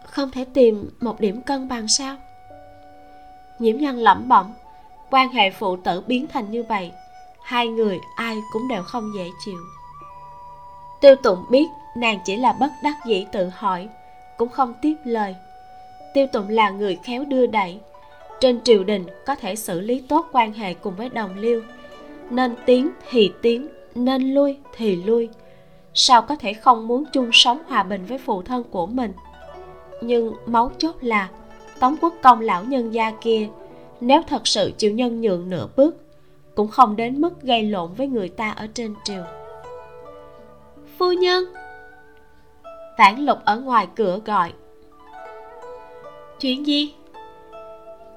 Không thể tìm một điểm cân bằng sao? Nhiễm nhân lẩm bẩm, quan hệ phụ tử biến thành như vậy, hai người ai cũng đều không dễ chịu. Tiêu tụng biết nàng chỉ là bất đắc dĩ tự hỏi, cũng không tiếp lời. Tiêu tụng là người khéo đưa đẩy. Trên triều đình có thể xử lý tốt quan hệ cùng với đồng liêu. Nên tiến thì tiến, nên lui thì lui. Sao có thể không muốn chung sống hòa bình với phụ thân của mình? Nhưng máu chốt là, tống quốc công lão nhân gia kia, nếu thật sự chịu nhân nhượng nửa bước, cũng không đến mức gây lộn với người ta ở trên triều. Phu nhân Phản lục ở ngoài cửa gọi. Chuyện gì?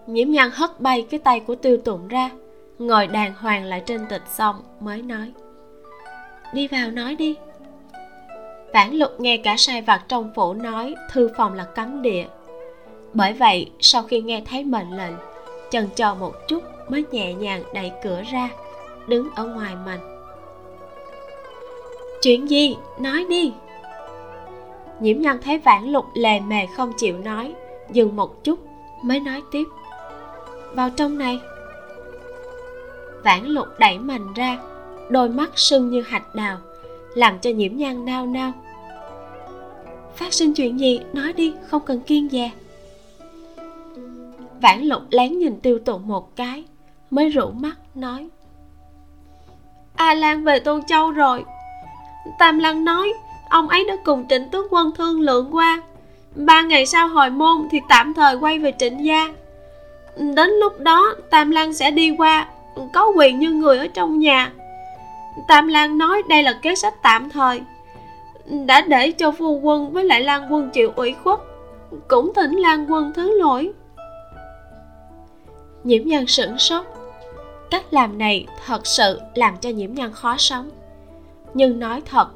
Nhiễm nhan hất bay cái tay của tiêu tụng ra, ngồi đàng hoàng lại trên tịch xong mới nói. Đi vào nói đi. Vãn lục nghe cả sai vặt trong phủ nói, thư phòng là cấm địa. Bởi vậy, sau khi nghe thấy mệnh lệnh, chần chờ một chút mới nhẹ nhàng đẩy cửa ra, đứng ở ngoài mành chuyện gì? Nói đi nhiễm nhân thấy vãn lục lề mề không chịu nói, dừng một chút, mới nói tiếp. Vào trong này. Vãn lục đẩy mành ra, đôi mắt sưng như hạch đào, làm cho nhiễm nhan nao nao. Phát sinh chuyện gì? Nói đi, không cần kiên dè. Vãn lục lén nhìn tiêu tụng một cái, mới rủ mắt, nói. A lan về tôn châu rồi. Tam lăng nói ông ấy đã cùng trịnh tướng quân thương lượng qua. Ba ngày sau hồi môn thì tạm thời quay về trịnh gia. Đến lúc đó, tam lan sẽ đi qua, có quyền như người ở trong nhà. Tam lan nói đây là kế sách tạm thời. Đã để cho phu quân với lại lan quân chịu ủy khuất. Cũng thỉnh lan quân thứ lỗi. Nhiễm nhân sửng sốt. Cách làm này thật sự làm cho nhiễm nhân khó sống. Nhưng nói thật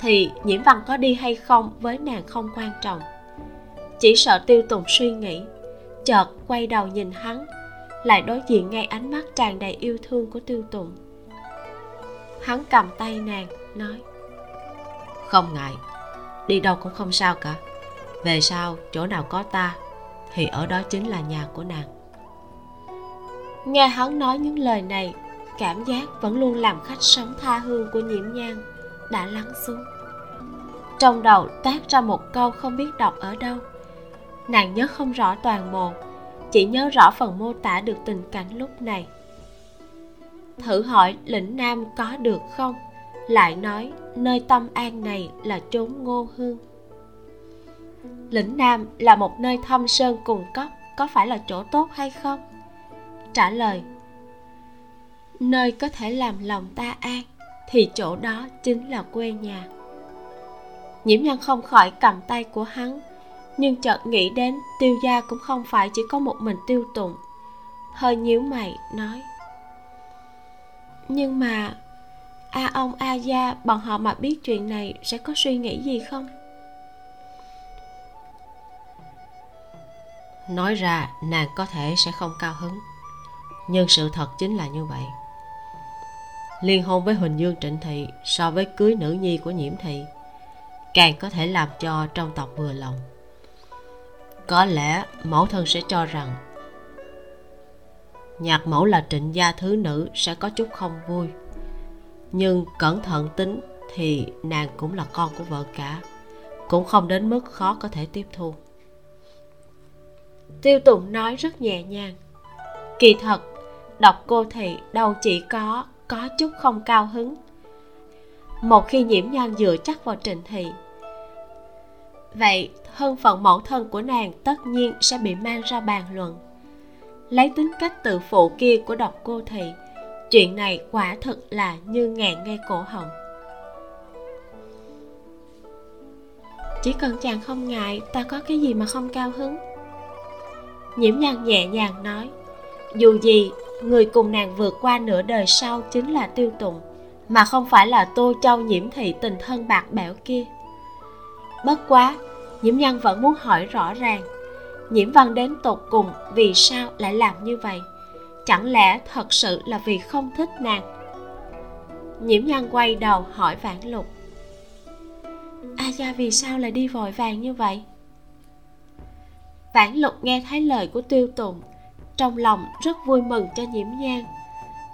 thì nhiễm văn có đi hay không với nàng không quan trọng. Chỉ sợ tiêu tùng suy nghĩ chợt quay đầu nhìn hắn lại đối diện ngay ánh mắt tràn đầy yêu thương của tiêu tùng. Hắn cầm tay nàng nói không ngại đi đâu cũng không sao cả. Về sau chỗ nào có ta thì ở đó chính là nhà của nàng. Nghe hắn nói những lời này cảm giác vẫn luôn làm khách sống tha hương của nhiễm nhan đã lắng xuống. Trong đầu toát ra một câu không biết đọc ở đâu. Nàng nhớ không rõ toàn bộ, chỉ nhớ rõ phần mô tả được tình cảnh lúc này. Thử hỏi lĩnh nam có được không? Lại nói, nơi tâm an này là chốn ngô hương. Lĩnh nam là một nơi thâm sơn cùng cốc, có phải là chỗ tốt hay không? Trả lời, nơi có thể làm lòng ta an thì chỗ đó chính là quê nhà. Nhiễm nhân không khỏi cầm tay của hắn, nhưng chợt nghĩ đến tiêu gia cũng không phải chỉ có một mình tiêu tụng hơi nhíu mày, nói, nhưng mà a ông a gia, bọn họ mà biết chuyện này sẽ có suy nghĩ gì không? Nói ra, nàng có thể sẽ không cao hứng, nhưng sự thật chính là như vậy liên hôn với huỳnh dương trịnh thị so với cưới nữ nhi của nhiễm thị, càng có thể làm cho trong tộc vừa lòng. Có lẽ mẫu thân sẽ cho rằng, nhạc mẫu là trịnh gia thứ nữ sẽ có chút không vui. Nhưng cẩn thận tính thì nàng cũng là con của vợ cả, cũng không đến mức khó có thể tiếp thu. Tiêu tùng nói rất nhẹ nhàng, kỳ thật, đọc cô thị đâu chỉ có có chút không cao hứng. Một khi nhiễm nhan dựa chắc vào trịnh thị, vậy thân phận mẫu thân của nàng tất nhiên sẽ bị mang ra bàn luận. Lấy tính cách tự phụ kia của độc cô thị, chuyện này quả thực là như ngàn ngay cổ họng. Chỉ cần chàng không ngại, ta có cái gì mà không cao hứng? Nhiễm nhan nhẹ nhàng nói, dù gì người cùng nàng vượt qua nửa đời sau chính là tiêu tụng mà không phải là tô châu nhiễm thị tình thân bạc bẽo kia. Bất quá nhiễm nhân vẫn muốn hỏi rõ ràng nhiễm văn đến tột cùng vì sao lại làm như vậy? Chẳng lẽ thật sự là vì không thích nàng? Nhiễm nhân quay đầu hỏi vãn lục. A gia vì sao lại đi vội vàng như vậy? Vãn lục nghe thấy lời của tiêu tùng trong lòng rất vui mừng cho nhiễm nhan.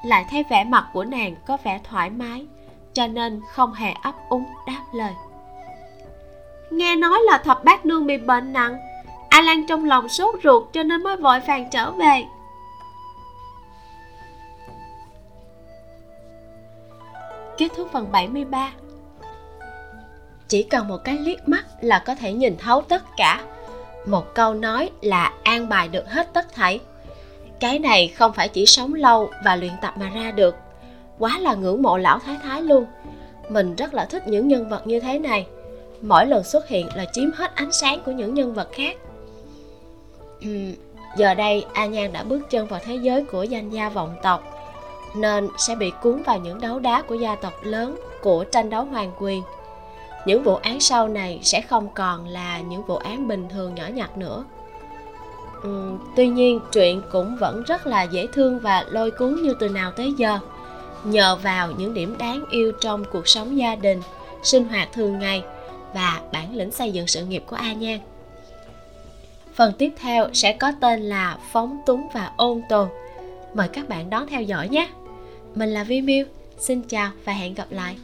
Lại thấy vẻ mặt của nàng có vẻ thoải mái, cho nên không hề ấp úng đáp lời. Nghe nói là thập bát nương bị bệnh nặng, a lan trong lòng sốt ruột cho nên mới vội vàng trở về. Kết thúc phần 73 chỉ cần một cái liếc mắt là có thể nhìn thấu tất cả. Một câu nói là an bài được hết tất thảy cái này không phải chỉ sống lâu và luyện tập mà ra được. Quá là ngưỡng mộ lão thái thái luôn. Mình rất là thích những nhân vật như thế này. Mỗi lần xuất hiện là chiếm hết ánh sáng của những nhân vật khác. Giờ đây a nhan đã bước chân vào thế giới của danh gia vọng tộc, nên sẽ bị cuốn vào những đấu đá của gia tộc lớn của tranh đấu hoàng quyền. Những vụ án sau này sẽ không còn là những vụ án bình thường nhỏ nhặt nữa. Ừ, tuy nhiên truyện cũng vẫn rất là dễ thương và lôi cuốn như từ nào tới giờ nhờ vào những điểm đáng yêu trong cuộc sống gia đình sinh hoạt thường ngày và bản lĩnh xây dựng sự nghiệp của A Nhan. Phần tiếp theo sẽ có tên là Phóng túng và ôn tồn. Mời các bạn đón theo dõi nhé. Mình là Vi Miu, xin chào và hẹn gặp lại.